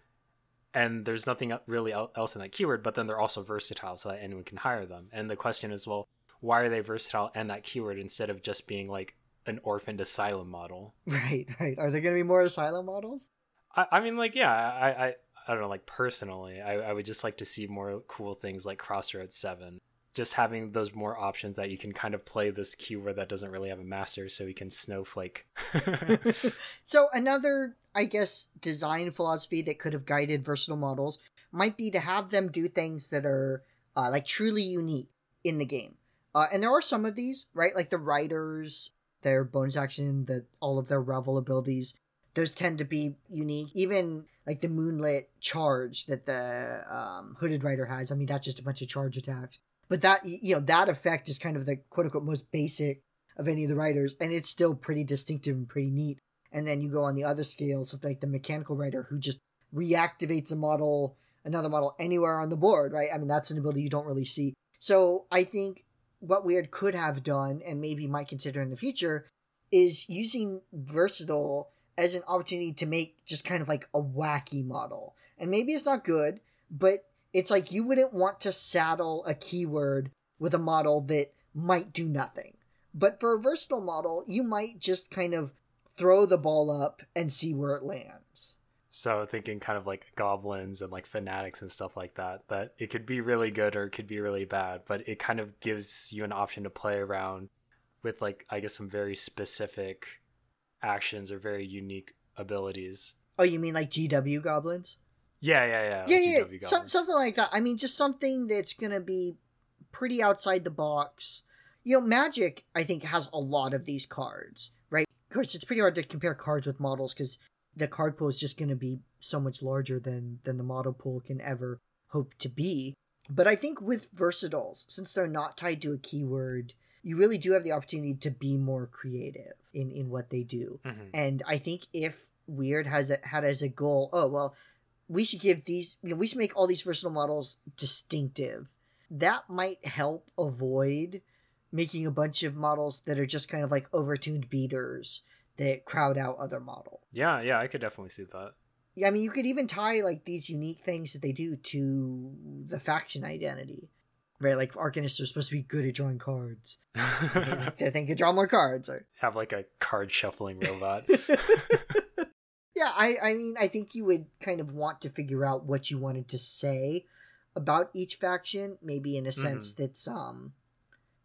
and there's nothing really else in that keyword but then they're also versatile so that anyone can hire them and the question is well why are they versatile and that keyword instead of just being like an orphaned asylum model right right are there going to be more asylum models I, I mean like yeah I, I i don't know like personally I, I would just like to see more cool things like crossroads 7 just having those more options that you can kind of play this keyword that doesn't really have a master so we can snowflake. So another i guess design philosophy that could have guided versatile models might be to have them do things that are uh, like truly unique in the game. Uh, and there are some of these right? Like the riders their bonus action that all of their revel abilities those tend to be unique. Even like the moonlit charge that the um, hooded rider has i mean that's just a bunch of charge attacks but that you know that effect is kind of the quote unquote most basic of any of the riders, and it's still pretty distinctive and pretty neat. And then you go on the other scales with like the mechanical rider who just reactivates a model, another model anywhere on the board, right? I mean that's an ability you don't really see. So I think what Wyrd could have done and maybe might consider in the future is using Versatile as an opportunity to make just kind of like a wacky model. And maybe it's not good, but it's like you wouldn't want to saddle a keyword with a model that might do nothing. But for a versatile model, you might just kind of throw the ball up and see where it lands. So thinking kind of like goblins and like fanatics and stuff like that, that it could be really good or it could be really bad, but it kind of gives you an option to play around with like I guess some very specific actions or very unique abilities. Oh, you mean like GW goblins? Yeah, yeah, yeah. Yeah, yeah, so, something like that. I mean, just something that's gonna be pretty outside the box. You know, Magic I think has a lot of these cards, right? Of course, it's pretty hard to compare cards with models because the card pool is just going to be so much larger than than the model pool can ever hope to be. But I think with versatiles, since they're not tied to a keyword, you really do have the opportunity to be more creative in in what they do. Mm-hmm. And I think if Wyrd has a, had as a goal, oh well, we should give these, you know, we should make all these versatile models distinctive. That might help avoid making a bunch of models that are just kind of like overtuned beaters that crowd out other models. Yeah, yeah, I could definitely see that. Yeah, I mean, you could even tie like these unique things that they do to the faction identity, right? Like Arcanists are supposed to be good at drawing cards. they think they draw more cards, or have like a card shuffling robot. yeah, I, I mean, I think you would kind of want to figure out what you wanted to say about each faction, maybe in a sense mm-hmm. that's um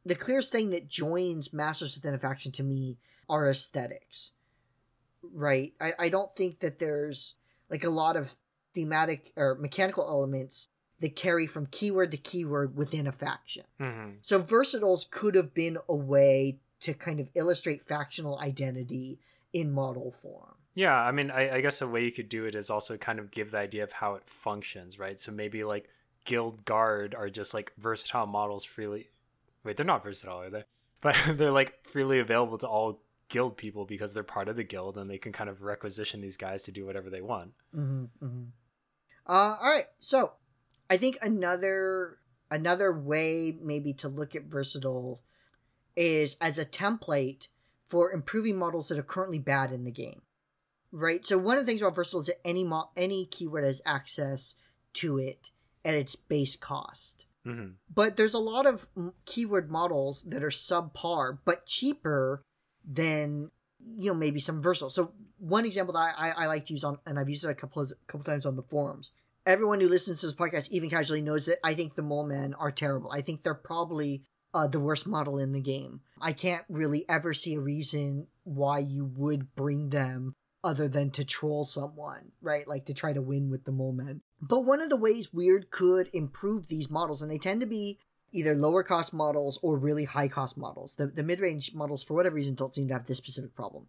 the clearest thing that joins Masters within a faction to me are aesthetics. Right? I, I don't think that there's like a lot of thematic or mechanical elements that carry from keyword to keyword within a faction. Mm-hmm. So versatiles could have been a way to kind of illustrate factional identity in model form. Yeah, I mean, I, I, guess a way you could do it is also kind of give the idea of how it functions, right? So maybe like guild guard are just like versatile models freely. Wait, they're not versatile, are they? But they're like freely available to all guild people because they're part of the guild and they can kind of requisition these guys to do whatever they want. Mm-hmm, mm-hmm. Uh, all right, so I think another another way maybe to look at versatile is as a template for improving models that are currently bad in the game. Right. So one of the things about versatile is that any mo- any keyword has access to it at its base cost. Mm-hmm. But there's a lot of keyword models that are subpar but cheaper than you know maybe some versatile. So one example that I, I, like to use on, and I've used it a couple of couple times on the forums. Everyone who listens to this podcast, even casually, knows that I think the mole men are terrible. I think they're probably uh, the worst model in the game. I can't really ever see a reason why you would bring them other than to troll someone, right? Like to try to win with the mole men. But one of the ways Wyrd could improve these models, and they tend to be either lower cost models or really high cost models. The, the mid range models, for whatever reason, don't seem to have this specific problem.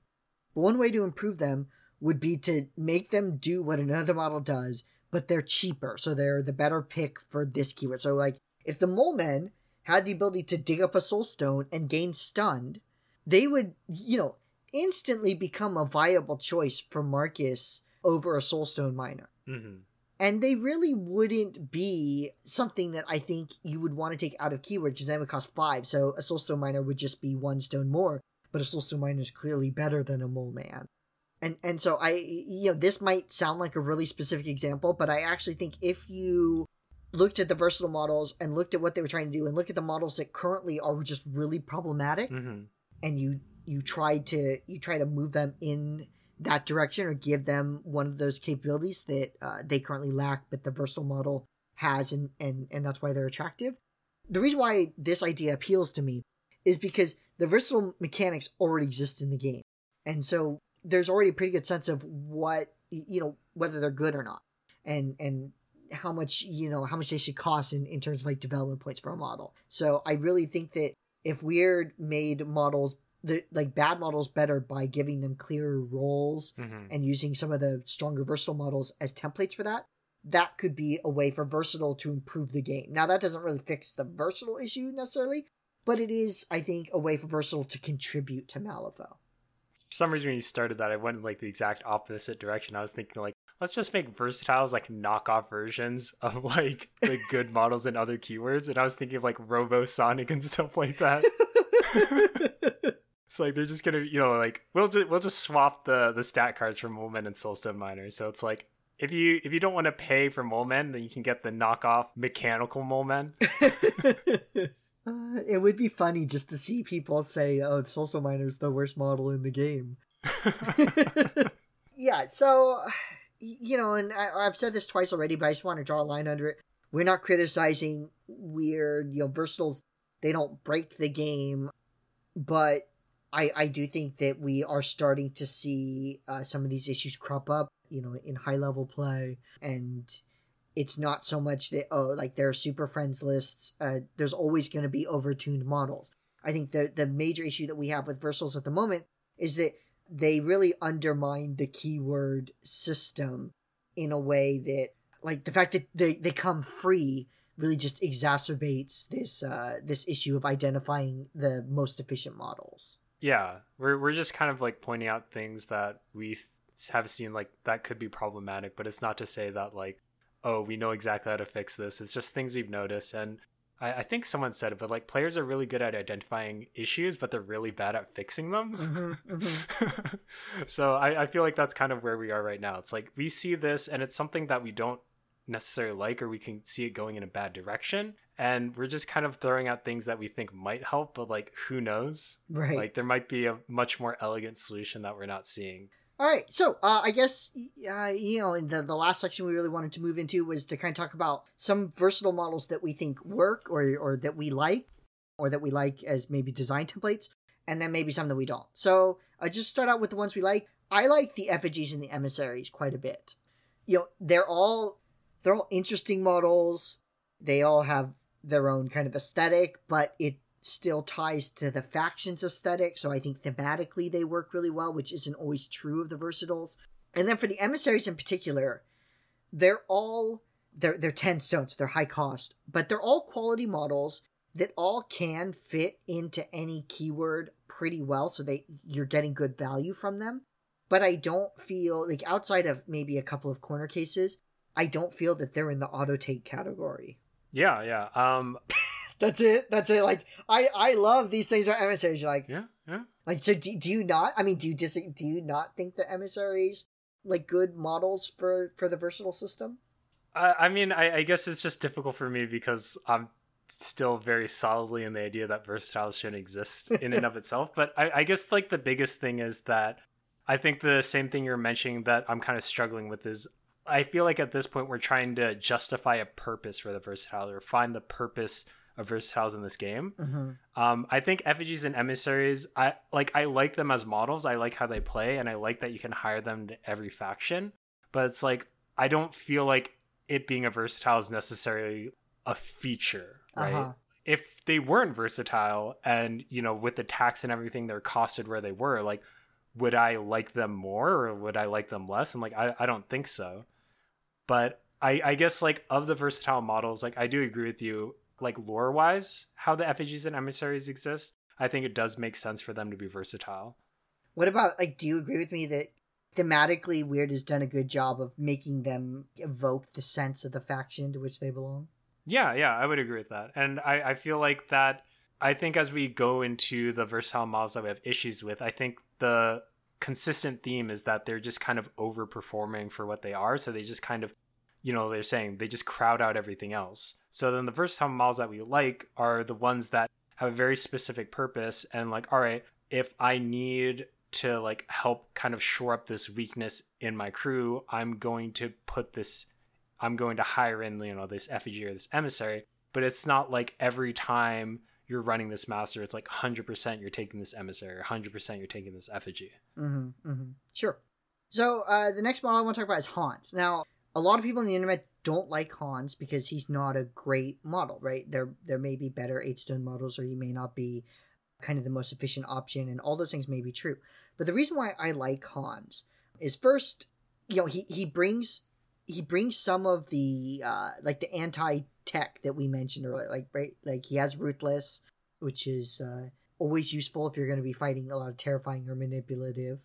But one way to improve them would be to make them do what another model does, but they're cheaper. So they're the better pick for this keyword. So, like, if the mole men had the ability to dig up a soul stone and gain stunned, they would, you know, instantly become a viable choice for Marcus over a soulstone miner. Mm-hmm and they really wouldn't be something that I think you would want to take out of keyword because then it would cost five. So a soulstone miner would just be one stone more, but a soulstone miner is clearly better than a mole man. And and so I you know this might sound like a really specific example, but I actually think if you looked at the versatile models and looked at what they were trying to do and look at the models that currently are just really problematic, mm-hmm. and you you try to you try to move them in that direction or give them one of those capabilities that uh, they currently lack, but the versatile model has, and, and, and that's why they're attractive. The reason why this idea appeals to me is because the versatile mechanics already exist in the game. And so there's already a pretty good sense of what, you know, whether they're good or not. And, and how much, you know, how much they should cost in, in terms of like development points for a model. So I really think that if Wyrd made models the like bad models better by giving them clearer roles mm-hmm. and using some of the stronger versatile models as templates for that that could be a way for versatile to improve the game now that doesn't really fix the versatile issue necessarily but it is i think a way for versatile to contribute to malifaux for some reason when you started that i went in like the exact opposite direction i was thinking like let's just make versatiles like knockoff versions of like the good models and other keywords. And I was thinking of like Robo Sonic and stuff like that. it's like they're just gonna, you know, like we'll just we'll just swap the the stat cards for Molemen and Soulstone Miner. So it's like if you if you don't want to pay for Molemen, then you can get the knockoff mechanical Molemen. uh, it would be funny just to see people say, "Oh, Soulstone Miner is the worst model in the game." yeah, so you know, and I, have said this twice already, but I just want to draw a line under it. We're not criticizing Wyrd, you know, versatiles. They don't break the game, but I I do think that we are starting to see uh, some of these issues crop up, you know, in high level play, and it's not so much that oh, like there are super friends lists. Uh, there's always going to be overtuned models. I think the the major issue that we have with versatiles at the moment is that they really undermine the keyword system in a way that like the fact that they, they come free really just exacerbates this uh this issue of identifying the most efficient models yeah we're, we're just kind of like pointing out things that we have seen like that could be problematic but it's not to say that like oh we know exactly how to fix this it's just things we've noticed and I, I, think someone said it, but like players are really good at identifying issues, but they're really bad at fixing them. Mm-hmm, mm-hmm. so I, I feel like that's kind of where we are right now. It's like we see this and it's something that we don't necessarily like, or we can see it going in a bad direction. And we're just kind of throwing out things that we think might help, but like who knows? Right. Like there might be a much more elegant solution that we're not seeing. All right, so uh, I guess uh, you know, in the the last section we really wanted to move into was to kind of talk about some versatile models that we think work, or or that we like, or that we like as maybe design templates, and then maybe some that we don't. So I uh, just start out with the ones we like. I like the effigies and the emissaries quite a bit. You know, they're all they're all interesting models. They all have their own kind of aesthetic, but it still ties to the factions aesthetic, so I think thematically they work really well, which isn't always true of the versatiles. And then for the emissaries in particular, they're all they're they're ten stones, they're high cost, but they're all quality models that all can fit into any keyword pretty well, so they you're getting good value from them. But I don't feel like outside of maybe a couple of corner cases, I don't feel that they're in the auto take category. Yeah, yeah. Um that's it. That's it. Like I, I love these things are emissaries. Like, yeah, yeah. Like, so do, do you not? I mean, do you just do you not think the emissaries like good models for for the versatile system? I, I mean, I, I guess it's just difficult for me because I'm still very solidly in the idea that versatile shouldn't exist in and of itself. But I, I guess like the biggest thing is that I think the same thing you're mentioning that I'm kind of struggling with is I feel like at this point we're trying to justify a purpose for the versatile or find the purpose of versatiles in this game. Mm-hmm. Um, I think effigies and emissaries, I like. I like them as models. I like how they play, and I like that you can hire them to every faction. But it's like I don't feel like it being a versatile is necessarily a feature, right? Uh-huh. If they weren't versatile, and you know, with the tax and everything, they're costed where they were, like. Would I like them more or would I like them less? And like I, I don't think so. But I, I guess like of the versatile models, like I do agree with you like lore wise how the effigies and emissaries exist i think it does make sense for them to be versatile. What about like do you agree with me that thematically Wyrd has done a good job of making them evoke the sense of the faction to which they belong? Yeah yeah i would agree with that. And i, I feel like that i think as we go into the versatile models that we have issues with i think the consistent theme is that they're just kind of overperforming for what they are. So they just kind of you know they're saying they just crowd out everything else. So then the versatile models that we like are the ones that have a very specific purpose and like all right if i need to like help kind of shore up this weakness in my crew i'm going to put this i'm going to hire in you know this effigy or this emissary. But it's not like every time you're running this master it's like 100% you're taking this emissary 100% you're taking this effigy mm-hmm, mm-hmm. sure so uh, the next model i want to talk about is hans now a lot of people on the internet don't like Hans because he's not a great model, right? There there may be better eight stone models or he may not be kind of the most efficient option and all those things may be true. But the reason why I like Hans is first, you know, he, he brings he brings some of the uh like the anti tech that we mentioned earlier. Like right like he has ruthless, which is uh always useful if you're gonna be fighting a lot of terrifying or manipulative.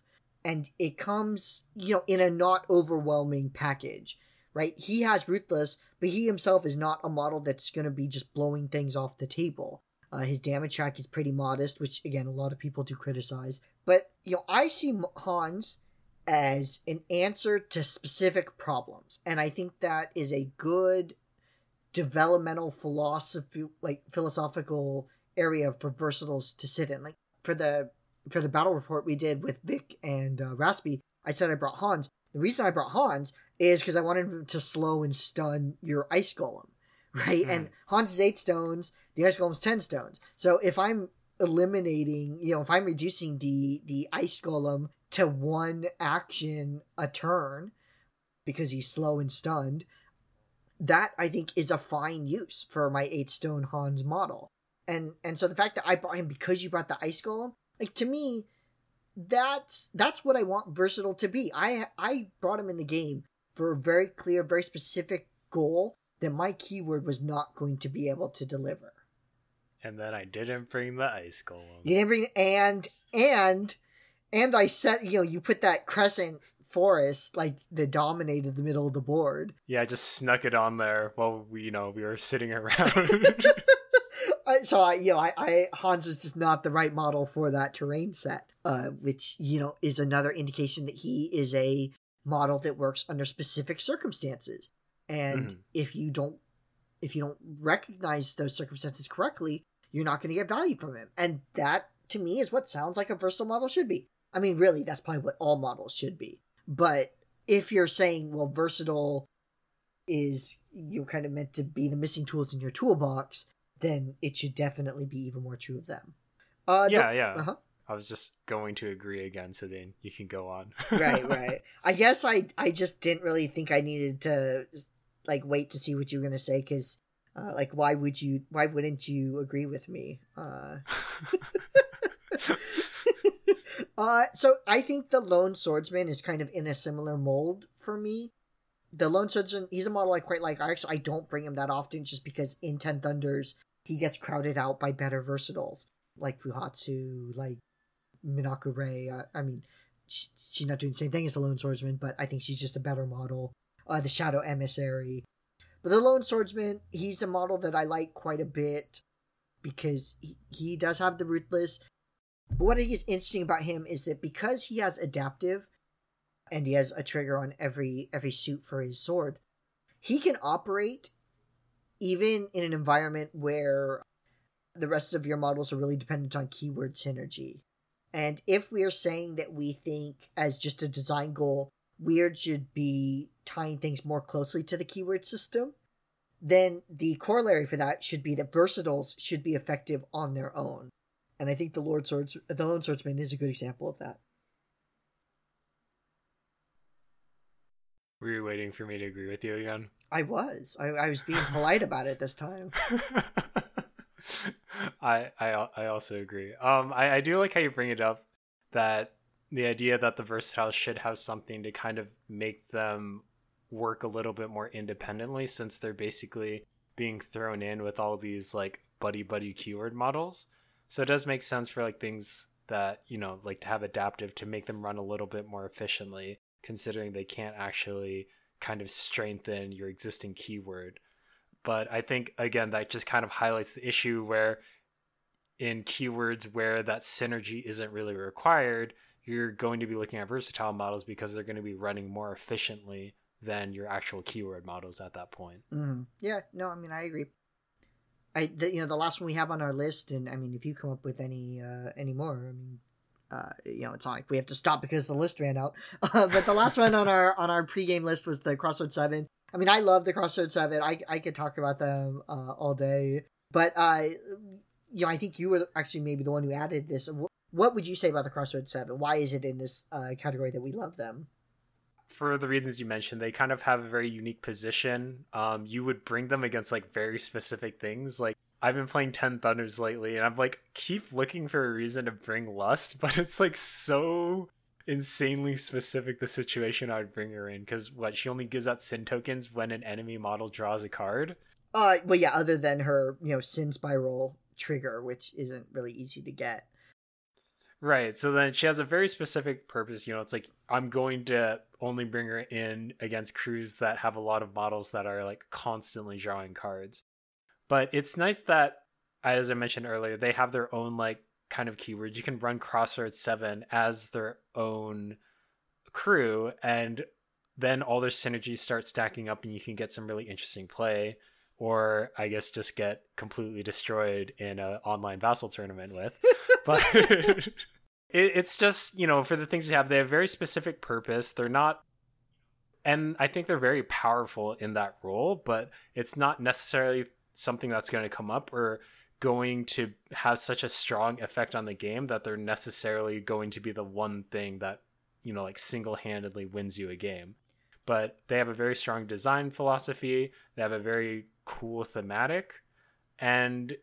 and it comes, you know, in a not overwhelming package, right? He has Ruthless, but he himself is not a model that's going to be just blowing things off the table. Uh, his damage track is pretty modest, which again a lot of people do criticize. But you know, I see Hans as an answer to specific problems, and I think that is a good developmental philosophy, like philosophical area for versatiles to sit in. Like for the for the battle report we did with Vic and uh, Raspy, I said I brought Hans. The reason I brought Hans is because I wanted him to slow and stun your ice golem, right? Mm. And Hans is eight stones, the ice golem's ten stones. So if I'm eliminating, you know, if I'm reducing the the ice golem to one action a turn because he's slow and stunned, that I think is a fine use for my eight stone Hans model. And and so the fact that I brought him because you brought the ice golem, like to me, that's that's what I want versatile to be. I I brought him in the game for a very clear, very specific goal that my keyword was not going to be able to deliver. And then I didn't bring the ice golem. You didn't bring and and and I set you know you put that crescent forest like that dominated the middle of the board. Yeah, I just snuck it on there while we you know we were sitting around. so I, you know, I, I, Hans was just not the right model for that terrain set, uh, which you know is another indication that he is a model that works under specific circumstances. And mm-hmm. if you don't, if you don't recognize those circumstances correctly, you're not going to get value from him. And that, to me, is what sounds like a versatile model should be. I mean, really, that's probably what all models should be. But if you're saying, well, versatile is you kind of meant to be the missing tools in your toolbox, then it should definitely be even more true of them. Uh, yeah, the, yeah. Uh-huh. I was just going to agree again, so then you can go on. right, right. I guess I I just didn't really think I needed to like wait to see what you were gonna say because uh, like why would you why wouldn't you agree with me? Uh... uh, so I think the lone swordsman is kind of in a similar mold for me the Lone Swordsman, he's a model I quite like. I actually I don't bring him that often just because in Ten Thunders he gets crowded out by better versatiles like Fuhatsu, like Minako Rei. Uh, I mean, she, she's not doing the same thing as the Lone Swordsman, but I think she's just a better model. Uh, the Shadow Emissary. But the Lone Swordsman, he's a model that I like quite a bit because he, he does have the Ruthless. But what is interesting about him is that because he has adaptive, and he has a trigger on every every suit for his sword. He can operate even in an environment where the rest of your models are really dependent on keyword synergy. And if we are saying that we think as just a design goal, Wyrd should be tying things more closely to the keyword system, then the corollary for that should be that versatiles should be effective on their own. And I think the Lord Swords the Lone Swordsman is a good example of that. Were you waiting for me to agree with you again? I was. I, I was being polite about it this time. I, I I also agree. Um, I, I do like how you bring it up that the idea that the versatile should have something to kind of make them work a little bit more independently since they're basically being thrown in with all these like buddy buddy keyword models. So it does make sense for like things that, you know, like to have adaptive to make them run a little bit more efficiently considering they can't actually kind of strengthen your existing keyword. But I think, again, that just kind of highlights the issue where in keywords where that synergy isn't really required, you're going to be looking at versatile models because they're going to be running more efficiently than your actual keyword models at that point. Mm. Yeah, no, I mean, I agree. I, the, you know, the last one we have on our list, and I mean, if you come up with any, uh, any more, I mean, uh, you know, it's not like we have to stop because the list ran out. Uh, but the last one on our on our pregame list was the Crossroad Seven. I mean, I love the Crossroad Seven. I I could talk about them uh, all day. But uh, you know, I think you were actually maybe the one who added this. What would you say about the Crossroad Seven? Why is it in this uh, category that we love them? For the reasons you mentioned, they kind of have a very unique position. Um, you would bring them against like very specific things, like I've been playing Ten Thunders lately, and I'm like keep looking for a reason to bring Lust, but it's like so insanely specific the situation I would bring her in because what she only gives out sin tokens when an enemy model draws a card. Uh, well, yeah. Other than her, you know, sin spiral trigger, which isn't really easy to get. Right. So then she has a very specific purpose. You know, it's like I'm going to only bring her in against crews that have a lot of models that are like constantly drawing cards. But it's nice that, as I mentioned earlier, they have their own like kind of keywords. You can run Crossroads 7 as their own crew, and then all their synergies start stacking up, and you can get some really interesting play or I guess just get completely destroyed in an online vassal tournament with. but it, it's just, you know, for the things you have, they have very specific purpose. They're not, and I think they're very powerful in that role, but it's not necessarily something that's going to come up or going to have such a strong effect on the game that they're necessarily going to be the one thing that, you know, like single handedly wins you a game but they have a very strong design philosophy. They have a very cool thematic. And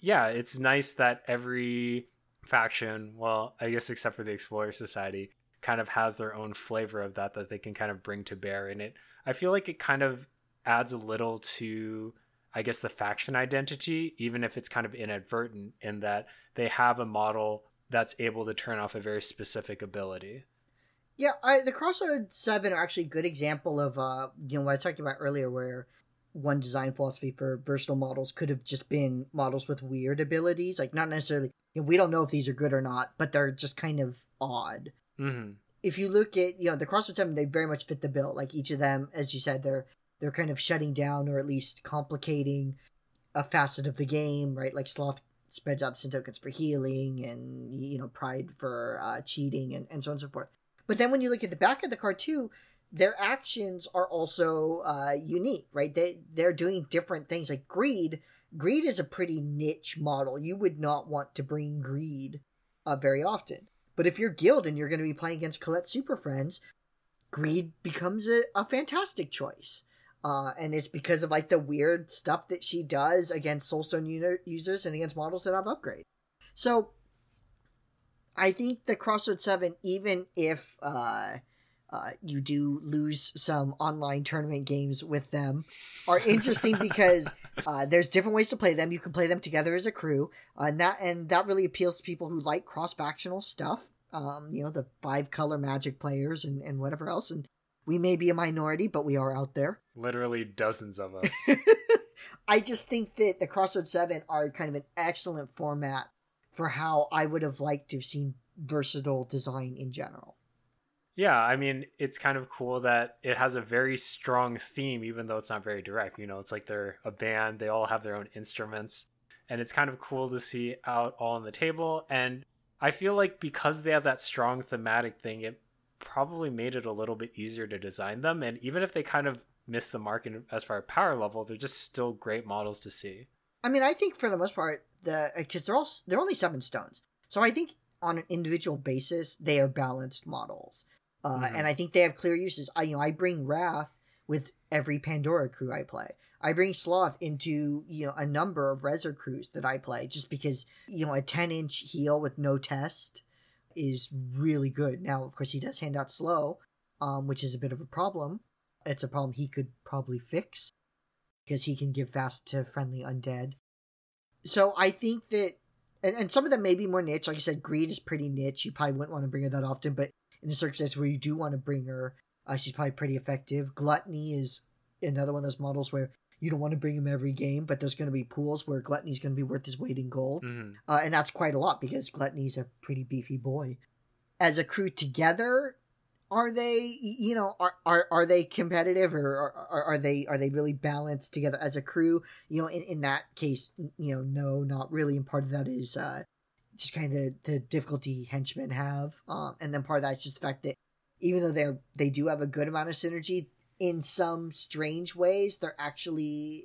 yeah, it's nice that every faction, well, I guess except for the Explorer Society, kind of has their own flavor of that that they can kind of bring to bear in it. I feel like it kind of adds a little to I guess the faction identity, even if it's kind of inadvertent in that they have a model that's able to turn off a very specific ability. Yeah, I, the Crossroads Seven are actually a good example of uh, you know what I talked about earlier, where one design philosophy for versatile models could have just been models with weird abilities, like not necessarily. You know, we don't know if these are good or not, but they're just kind of odd. Mm-hmm. If you look at you know the Crossroads Seven, they very much fit the bill. Like each of them, as you said, they're they're kind of shutting down or at least complicating a facet of the game, right? Like Sloth spreads out the tokens for healing, and you know Pride for uh, cheating, and, and so on and so forth. But then when you look at the back of the card too, their actions are also uh, unique, right? They they're doing different things. Like greed, greed is a pretty niche model. You would not want to bring greed uh, very often. But if you're guild and you're going to be playing against Colette Super Friends, greed becomes a, a fantastic choice. Uh, and it's because of like the weird stuff that she does against Soulstone users and against models that have upgrade. So I think the Crossroads Seven, even if uh, uh, you do lose some online tournament games with them are interesting because uh, there's different ways to play them. You can play them together as a crew, uh, and that and that really appeals to people who like cross factional stuff. Um, you know, the five color magic players and, and whatever else. And we may be a minority, but we are out there. Literally dozens of us. I just think that the Crossroads Seven are kind of an excellent format for how I would have liked to have seen versatile design in general. Yeah, I mean, it's kind of cool that it has a very strong theme, even though it's not very direct. You know, it's like they're a band, they all have their own instruments, and it's kind of cool to see out all on the table. And I feel like because they have that strong thematic thing, it probably made it a little bit easier to design them. And even if they kind of miss the mark in, as far as power level, they're just still great models to see. I mean, I think for the most part, the uh, because they're all they're only seven stones, so I think on an individual basis they are balanced models. Uh, mm-hmm. And I think they have clear uses. I you know I bring Wrath with every Pandora crew I play. I bring Sloth into you know a number of Rezzer crews that I play just because you know a ten inch heal with no test is really good. Now of course he does hand out slow, um, which is a bit of a problem. It's a problem he could probably fix because he can give fast to friendly undead. So I think that and, and some of them may be more niche. Like I said, greed is pretty niche. You probably wouldn't want to bring her that often, but in the circumstance where you do want to bring her, uh, she's probably pretty effective. Gluttony is another one of those models where you don't want to bring him every game, but there's going to be pools where Gluttony's going to be worth his weight in gold. Mm-hmm. Uh, and that's quite a lot because Gluttony's a pretty beefy boy. As a crew together, are they you know are are, are they competitive or are, are they are they really balanced together as a crew you know in, in that case you know no not really and part of that is uh just kind of the difficulty henchmen have. Um, and then part of that is just the fact that even though they're they do have a good amount of synergy, in some strange ways they're actually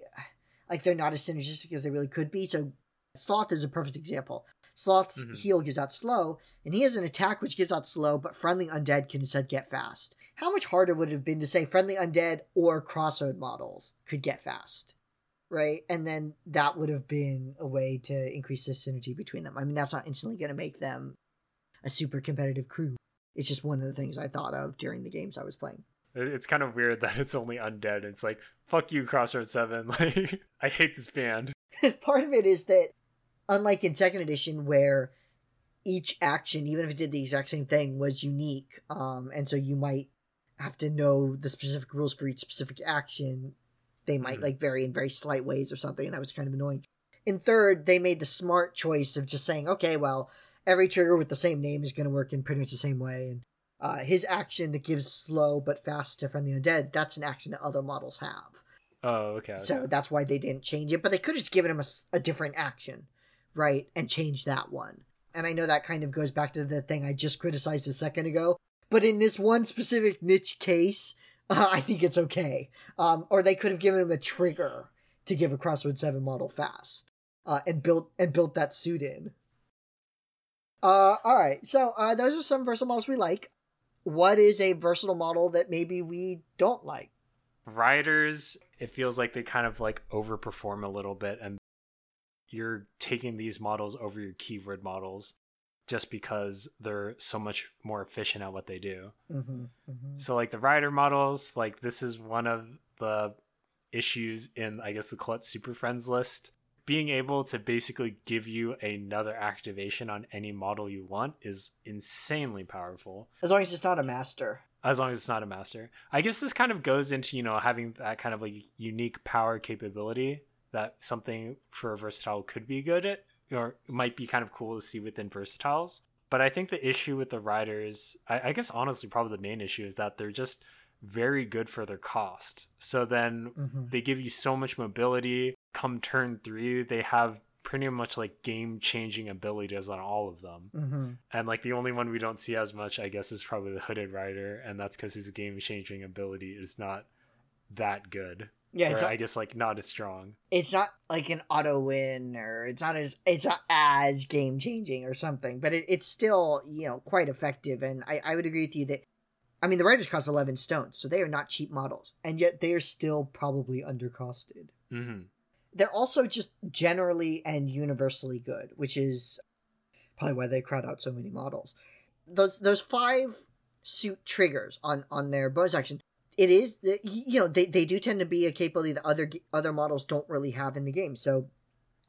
like they're not as synergistic as they really could be. So Sloth is a perfect example. Sloth's mm-hmm. heal gives out slow, and he has an attack which gives out slow, but friendly undead can instead get fast. How much harder would it have been to say friendly undead or crossroad models could get fast? Right? And then that would have been a way to increase the synergy between them. I mean, that's not instantly going to make them a super competitive crew. It's just one of the things I thought of during the games I was playing. It's kind of weird that it's only undead. It's like, fuck you, Crossroads 7. Like, I hate this band. Part of it is that, unlike in second edition, where each action, even if it did the exact same thing, was unique. Um, and so you might have to know the specific rules for each specific action. They might Mhm. like vary in very slight ways or something, and that was kind of annoying. In third, they made the smart choice of just saying, okay, well, every trigger with the same name is going to work in pretty much the same way. And uh, his action that gives slow but fast to friendly undead, that's an action that other models have. Oh, okay. okay. So that's why they didn't change it. But they could have just given him a different action, right? And change that one. And I know that kind of goes back to the thing I just criticized a second ago. But in this one specific niche case, uh, I think it's okay. Um, or they could have given him a trigger to give a Crossroad Seven model fast, uh, and built and built that suit in. Uh, all right. So uh, those are some versatile models we like. What is a versatile model that maybe we don't like? riders it feels like they kind of like overperform a little bit and you're taking these models over your keyword models just because they're so much more efficient at what they do Mm-hmm, mm-hmm. so like the rider models like this is one of the issues in i guess the Colette super friends list being able to basically give you another activation on any model you want is insanely powerful As long as it's not a master. as long as it's not a master. I guess this kind of goes into, you know, having that kind of like unique power capability that something for a versatile could be good at or might be kind of cool to see within versatiles. But I think the issue with the riders, I, I guess honestly, probably the main issue is that they're just very good for their cost. So then Mm-hmm. they give you so much mobility. Come turn three, they have pretty much like game changing abilities on all of them. Mm-hmm. And like the only one we don't see as much, I guess, is probably the Hooded Rider, and that's because his game changing ability is not that good. Yeah, or it's not, I guess like not as strong. it's not like an auto win or it's not as it's not as game changing or something, but it, it's still you know quite effective. And I, I would agree with you that I mean the riders cost eleven stones, so they are not cheap models, and yet they are still probably undercosted. hmm They're also just generally and universally good, which is probably why they crowd out so many models. Those those five suit triggers on on their bonus action. It is you know they, they do tend to be a capability that other other models don't really have in the game. So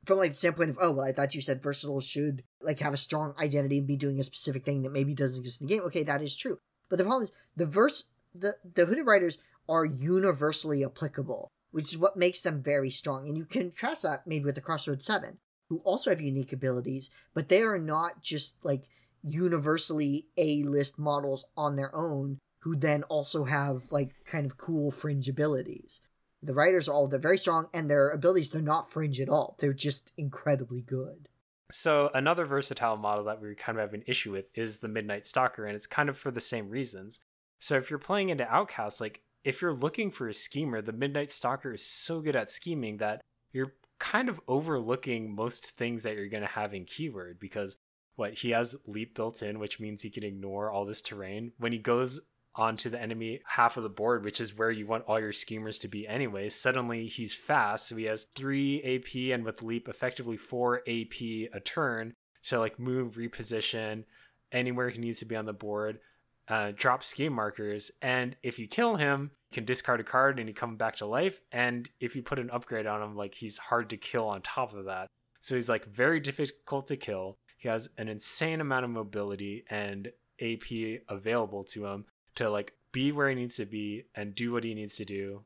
from like the standpoint of oh well I thought you said versatile should like have a strong identity and be doing a specific thing that maybe doesn't exist in the game. Okay, that is true. But the problem is the verse the the hooded riders are universally applicable, which is what makes them very strong. And you contrast that maybe with the Crossroads Seven, who also have unique abilities, but they are not just like universally A list models on their own who then also have like kind of cool fringe abilities. The riders are all they're very strong and their abilities they're not fringe at all. They're just incredibly good. So another versatile model that we kind of have an issue with is the Midnight Stalker, and it's kind of for the same reasons. So if you're playing into Outcast, like if you're looking for a schemer, the Midnight Stalker is so good at scheming that you're kind of overlooking most things that you're going to have in keyword because what he has leap built in, which means he can ignore all this terrain. When he goes onto the enemy half of the board, which is where you want all your schemers to be anyway, suddenly he's fast. So he has three AP and with leap, effectively four AP a turn. So like move, reposition anywhere he needs to be on the board, uh, drop scheme markers. And if you kill him, you can discard a card and he comes back to life. And if you put an upgrade on him, like he's hard to kill on top of that. So he's like very difficult to kill. He has an insane amount of mobility and AP available to him to like be where he needs to be and do what he needs to do.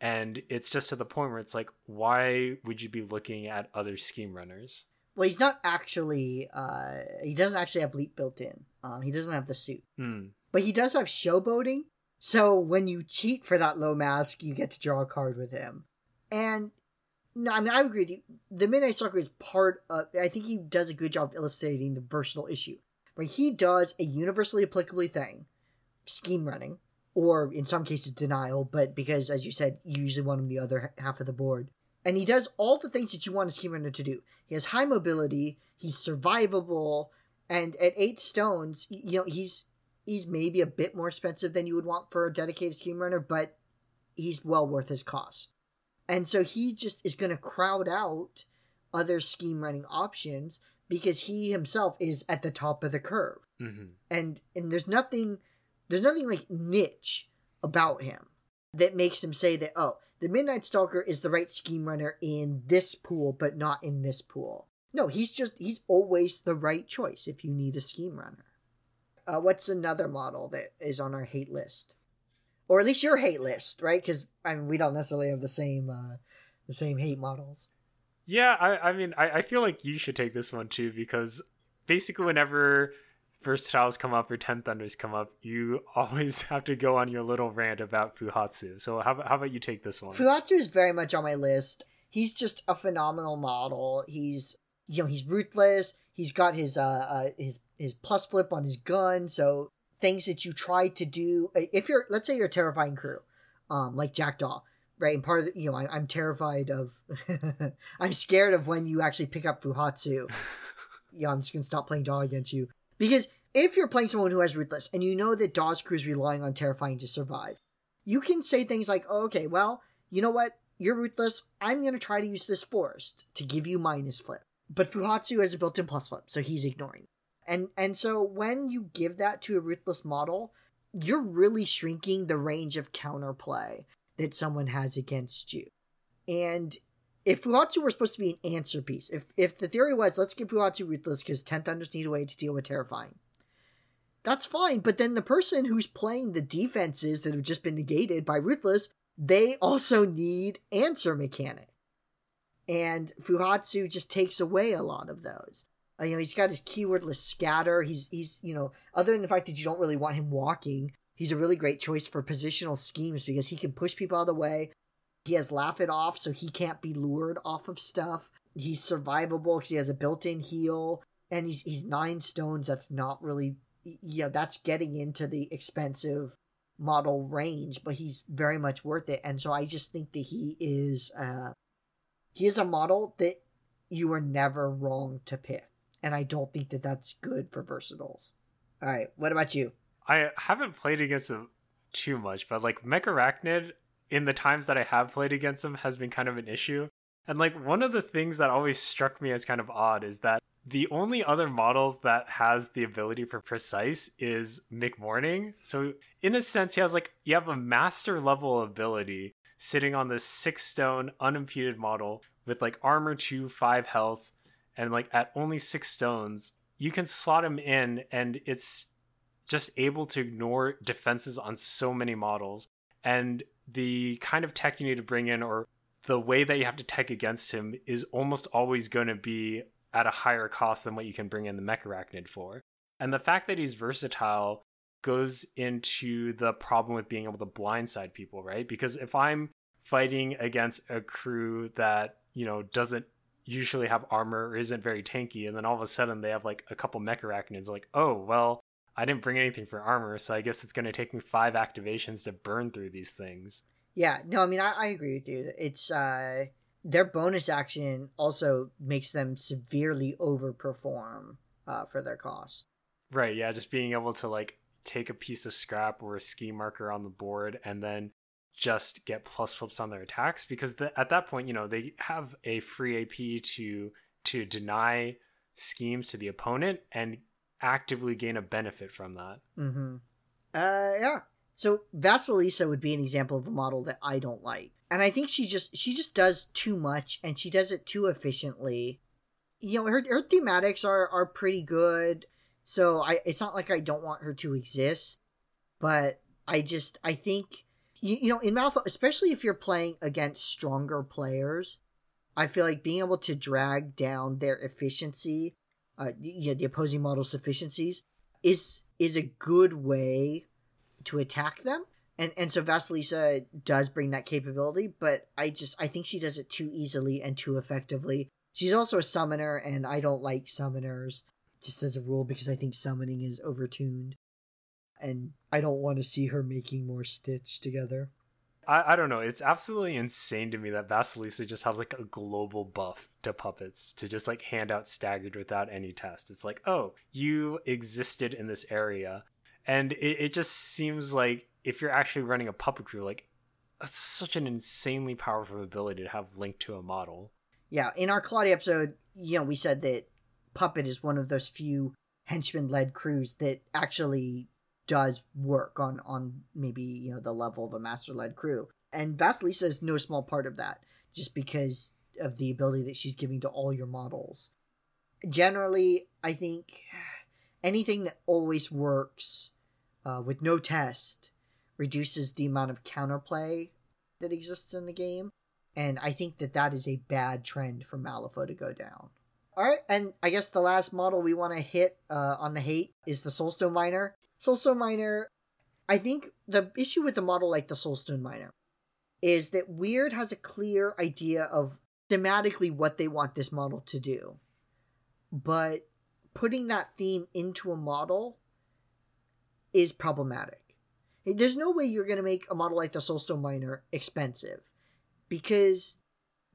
And it's just to the point where it's like, why would you be looking at other scheme runners? Well, he's not actually. Uh, he doesn't actually have leap built in. Um, he doesn't have the suit, Hmm. but he does have showboating. So when you cheat for that low mask, you get to draw a card with him. And no, I mean I agree with you. The Midnight Stalker is part of. I think he does a good job of illustrating the versatile issue. But he does a universally applicable thing, scheme running, or in some cases denial. But because, as you said, you usually want him the other half of the board. And he does all the things that you want a scheme runner to do. He has high mobility. He's survivable, and at eight stones, you know he's he's maybe a bit more expensive than you would want for a dedicated scheme runner, but he's well worth his cost. And so he just is going to crowd out other scheme running options because he himself is at the top of the curve. hmm And and there's nothing there's nothing like niche about him that makes him say that oh, the Midnight Stalker is the right scheme runner in this pool but not in this pool. No, he's just he's always the right choice if you need a scheme runner. Uh, what's another model that is on our hate list, or at least your hate list, right? Because I mean, we don't necessarily have the same uh, the same hate models. Yeah, I, I mean, I, I feel like you should take this one too because basically, whenever versatiles come up or ten thunders come up, you always have to go on your little rant about Fuhatsu. So how how about you take this one? Fuhatsu is very much on my list. He's just a phenomenal model. He's you know he's ruthless. He's got his uh, uh his his plus flip on his gun. So things that you try to do if you're let's say you're a terrifying crew, um like Jackdaw, right? And part of the, you know I, am terrified of I'm scared of when you actually pick up Fuhatsu. yeah, I'm just gonna stop playing Daw against you because if you're playing someone who has ruthless and you know that Daw's crew is relying on terrifying to survive, you can say things like, oh, "Okay, well, you know what? You're ruthless. I'm gonna try to use this forest to give you minus flip." But Fuhatsu has a built-in plus flip, so he's ignoring. And and so when you give that to a ruthless model, you're really shrinking the range of counterplay that someone has against you. And if Fuhatsu were supposed to be an answer piece, if if the theory was let's give Fuhatsu ruthless because Ten Thunders need a way to deal with terrifying, that's fine. But then the person who's playing the defenses that have just been negated by ruthless, they also need answer mechanic and Fuhatsu just takes away a lot of those. Uh, you know, he's got his keywordless scatter. He's he's you know, other than the fact that you don't really want him walking, he's a really great choice for positional schemes because he can push people out of the way. He has laugh it off, so he can't be lured off of stuff. He's survivable because he has a built-in heal, and he's he's nine stones. That's not really, you know, that's getting into the expensive model range, but he's very much worth it. And so I just think that he is uh, he is a model that you are never wrong to pick. And I don't think that that's good for versatiles. All right, what about you? I haven't played against him too much, but like Mecharachnid, in the times that I have played against him, has been kind of an issue. And like one of the things that always struck me as kind of odd is that the only other model that has the ability for precise is McMourning. So in a sense, he has like you have a master level ability sitting on this six stone unimpeded model with like armor 2, 5 health, and like at only six stones, you can slot him in and it's just able to ignore defenses on so many models. And the kind of tech you need to bring in or the way that you have to tech against him is almost always going to be at a higher cost than what you can bring in the Mecharachnid for. And the fact that he's versatile goes into the problem with being able to blindside people, right? Because if I'm fighting against a crew that, you know, doesn't usually have armor or isn't very tanky, and then all of a sudden they have like a couple Mecharachnids, like, oh, well, I didn't bring anything for armor, so I guess it's going to take me five activations to burn through these things. Yeah, no, I mean, I, I agree with you. It's, uh, their bonus action also makes them severely overperform uh, for their cost. Right, yeah, just being able to like take a piece of scrap or a scheme marker on the board and then just get plus flips on their attacks because the, at that point you know they have a free ap to to deny schemes to the opponent and actively gain a benefit from that. Mm-hmm. Uh yeah. So vasilisa would be an example of a model that i don't like. And i think she just she just does too much and she does it too efficiently. You know her, her thematics are are pretty good. So I it's not like I don't want her to exist, but I just I think you, you know in Malifaux, especially if you're playing against stronger players, I feel like being able to drag down their efficiency, uh, the opposing model's efficiencies is is a good way to attack them. And and so Vasilisa does bring that capability, but I just I think she does it too easily and too effectively. She's also a summoner, and I don't like summoners just as a rule because I think summoning is overtuned. And I don't want to see her making more Stitch together. I, I don't know. It's absolutely insane to me that Vasilisa just has like a global buff to puppets to just like hand out staggered without any test. It's like, oh, you existed in this area. And it, it just seems like if you're actually running a puppet crew, like that's such an insanely powerful ability to have linked to a model. Yeah, in our Claudia episode, you know, we said that Puppet is one of those few henchman led crews that actually does work on on maybe you know the level of a master led crew and vasilisa is no small part of that just because of the ability that she's giving to all your models generally, I think anything that always works uh, with no test reduces the amount of counterplay that exists in the game. And I think that that is a bad trend for Malifaux to go down. All right, and I guess the last model we want to hit uh, on the hate is the Soulstone Miner. Soulstone Miner, I think the issue with a model like the Soulstone Miner is that Wyrd has a clear idea of thematically what they want this model to do. But putting that theme into a model is problematic. There's no way you're going to make a model like the Soulstone Miner expensive because,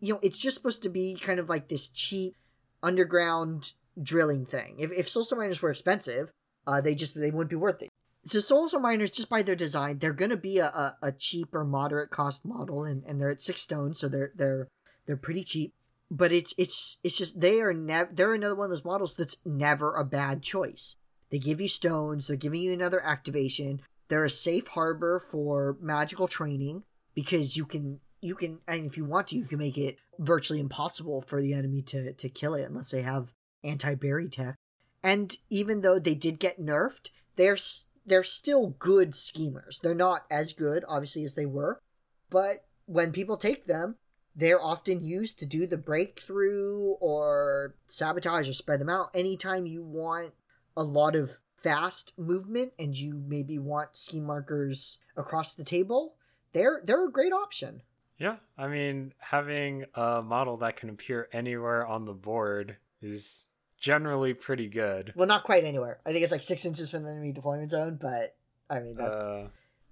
you know, it's just supposed to be kind of like this cheap underground drilling thing. If, if Soulstone Miners were expensive, uh, they just they wouldn't be worth it. So souls Soulstone Miners, just by their design, they're going to be a, a, a cheap or moderate cost model, and, and they're at six stones, so they're they're they're pretty cheap. But it's it's it's just they are never they're another one of those models that's never a bad choice. They give you stones, they're giving you another activation. They're a safe harbor for magical training because you can you can and if you want to you can make it virtually impossible for the enemy to to kill it unless they have anti-bury tech. And even though they did get nerfed, they're they're still good schemers. They're not as good obviously as they were, but when people take them, they're often used to do the breakthrough or sabotage or spread them out anytime you want a lot of fast movement and you maybe want scheme markers across the table, they're they're a great option. Yeah, I mean, having a model that can appear anywhere on the board is generally pretty good. Well, not quite anywhere. I think it's like six inches from the enemy deployment zone, but I mean that's uh,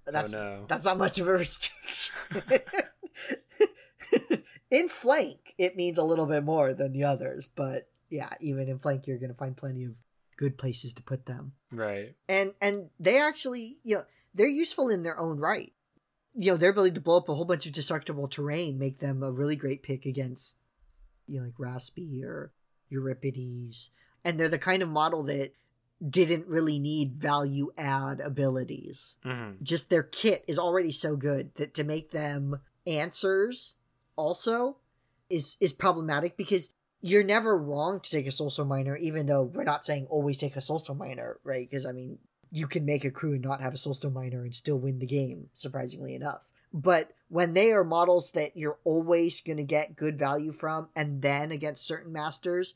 that's oh no. that's not much of a restriction. in flank, it means a little bit more than the others, but yeah, even in flank, you're going to find plenty of good places to put them. Right. And and they actually, you know, they're useful in their own right. You know, their ability to blow up a whole bunch of destructible terrain make them a really great pick against you know, like Raspy or Euripides. And they're the kind of model that didn't really need value add abilities. Mm-hmm. Just their kit is already so good that to make them answers also is is problematic because you're never wrong to take a Soulstone Miner, even though we're not saying always take a Soulstone Miner, right? Because I mean, you can make a crew and not have a Soulstone Miner and still win the game, surprisingly enough. But when they are models that you're always going to get good value from, and then against certain masters,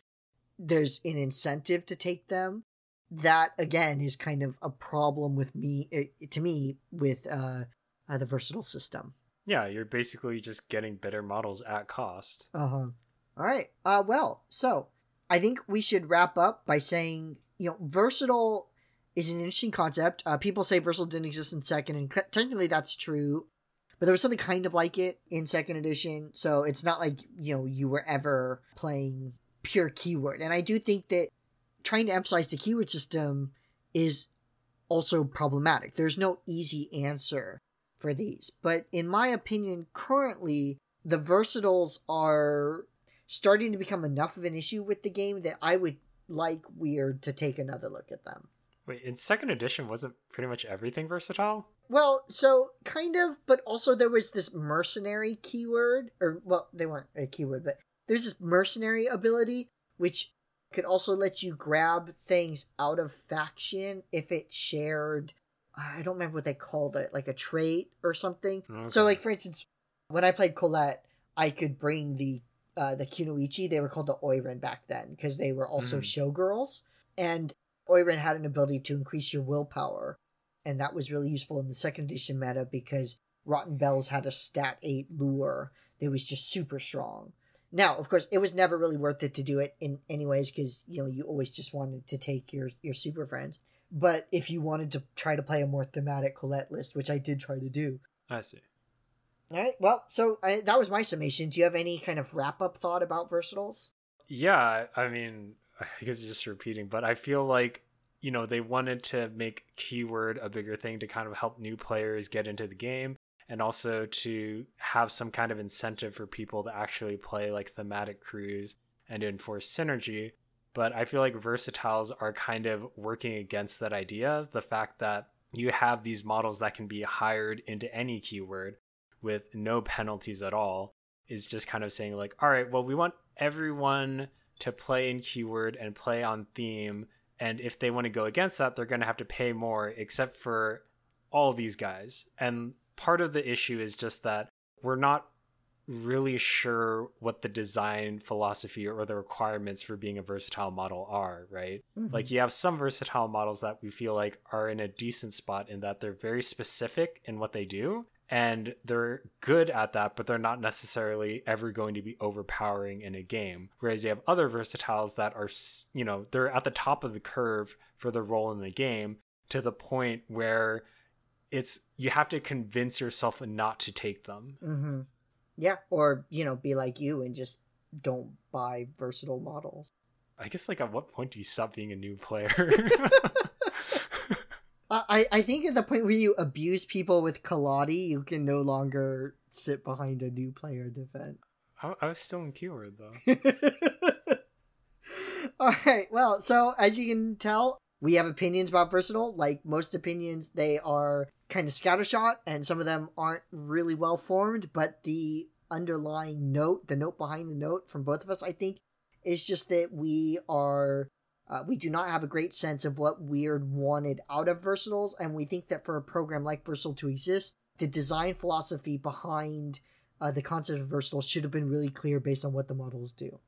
there's an incentive to take them. That again is kind of a problem with me, eh, to me, with uh, uh the versatile system. Yeah, you're basically just getting better models at cost. Uh huh. All right. Uh, well, so I think we should wrap up by saying, you know, versatile is an interesting concept. Uh, people say versatile didn't exist in second, and technically that's true. But there was something kind of like it in second edition, so it's not like you know you were ever playing pure keyword. And I do think that trying to emphasize the keyword system is also problematic. There's no easy answer for these, but in my opinion, currently the versatiles are starting to become enough of an issue with the game that I would like Wyrd to take another look at them. Wait, in second edition, wasn't pretty much everything versatile? Well, so kind of, but also there was this mercenary keyword, or well, they weren't a keyword, but there's this mercenary ability which could also let you grab things out of faction if it shared. I don't remember what they called it, like a trait or something. Okay. So, like for instance, when I played Colette, I could bring the uh, the Kunoichi, they were called the Oiran back then because they were also mm. showgirls. And Oiran had an ability to increase your willpower. And that was really useful in the second edition meta because Rotten Belles had a stat 8 lure that was just super strong. Now, of course, it was never really worth it to do it in anyways because you know you always just wanted to take your your super friends. But if you wanted to try to play a more thematic Colette list, which I did try to do, I see. All right. Well, so I, that was my summation. Do you have any kind of wrap up thought about versatiles? Yeah, I mean, I guess just repeating, but I feel like you know they wanted to make keyword a bigger thing to kind of help new players get into the game and also to have some kind of incentive for people to actually play like thematic crews and enforce synergy but i feel like versatiles are kind of working against that idea the fact that you have these models that can be hired into any keyword with no penalties at all is just kind of saying like all right well we want everyone to play in keyword and play on theme. And if they want to go against that, they're going to have to pay more, except for all these guys. And part of the issue is just that we're not really sure what the design philosophy or the requirements for being a versatile model are, right? Mm-hmm. Like you have some versatile models that we feel like are in a decent spot in that they're very specific in what they do and they're good at that, but they're not necessarily ever going to be overpowering in a game. Whereas you have other versatiles that are, you know, they're at the top of the curve for the role in the game to the point where it's you have to convince yourself not to take them. Mm-hmm. Yeah, or you know, be like you and just don't buy versatile models. I guess like at what point do you stop being a new player? I I think at the point where you abuse people with Kaladi, you can no longer sit behind a new player defense. I, I was still in keyword though. All right. Well, so as you can tell, we have opinions about versatile. Like most opinions, they are kind of scattershot, and some of them aren't really well formed. But the underlying note, the note behind the note from both of us, I think, is just that we are. Uh, we do not have a great sense of what Wyrd wanted out of Versatiles, and we think that for a program like Versatile to exist, the design philosophy behind uh, the concept of Versatile should have been really clear based on what the models do.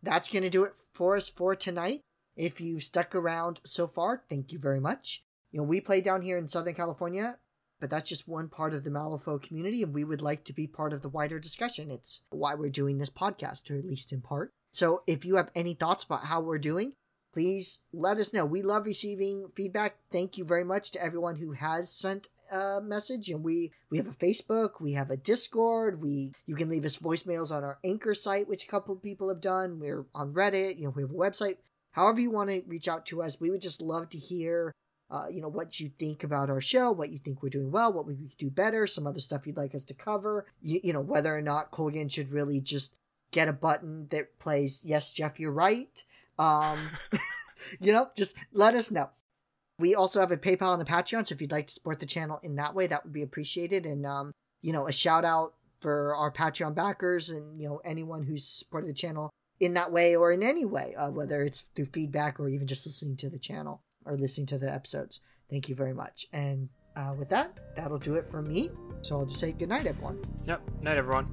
That's going to do it for us for tonight. If you've stuck around so far, thank you very much. You know, we play down here in Southern California, but that's just one part of the Malifaux community, and we would like to be part of the wider discussion. It's why we're doing this podcast, or at least in part. So if you have any thoughts about how we're doing, please let us know. We love receiving feedback. Thank you very much to everyone who has sent a message. And we we have a facebook we have a discord we you can leave us voicemails on our anchor site which a couple people have done. We're on reddit you know we have a website. However you want to reach out to us we would just love to hear uh, you know what you think about our show what you think we're doing well what we could do better some other stuff you'd like us to cover. You, you know whether or not colgan should really just get a button that plays yes jeff you're right um you know just let us know we also have a paypal and a patreon so if you'd like to support the channel in that way that would be appreciated and um you know a shout out for our patreon backers and you know anyone who's supported the channel in that way or in any way, uh, whether it's through feedback or even just listening to the channel or listening to the episodes. Thank you very much. And uh, with that, that'll do it for me. So I'll just say good night, everyone. Yep. Night, everyone.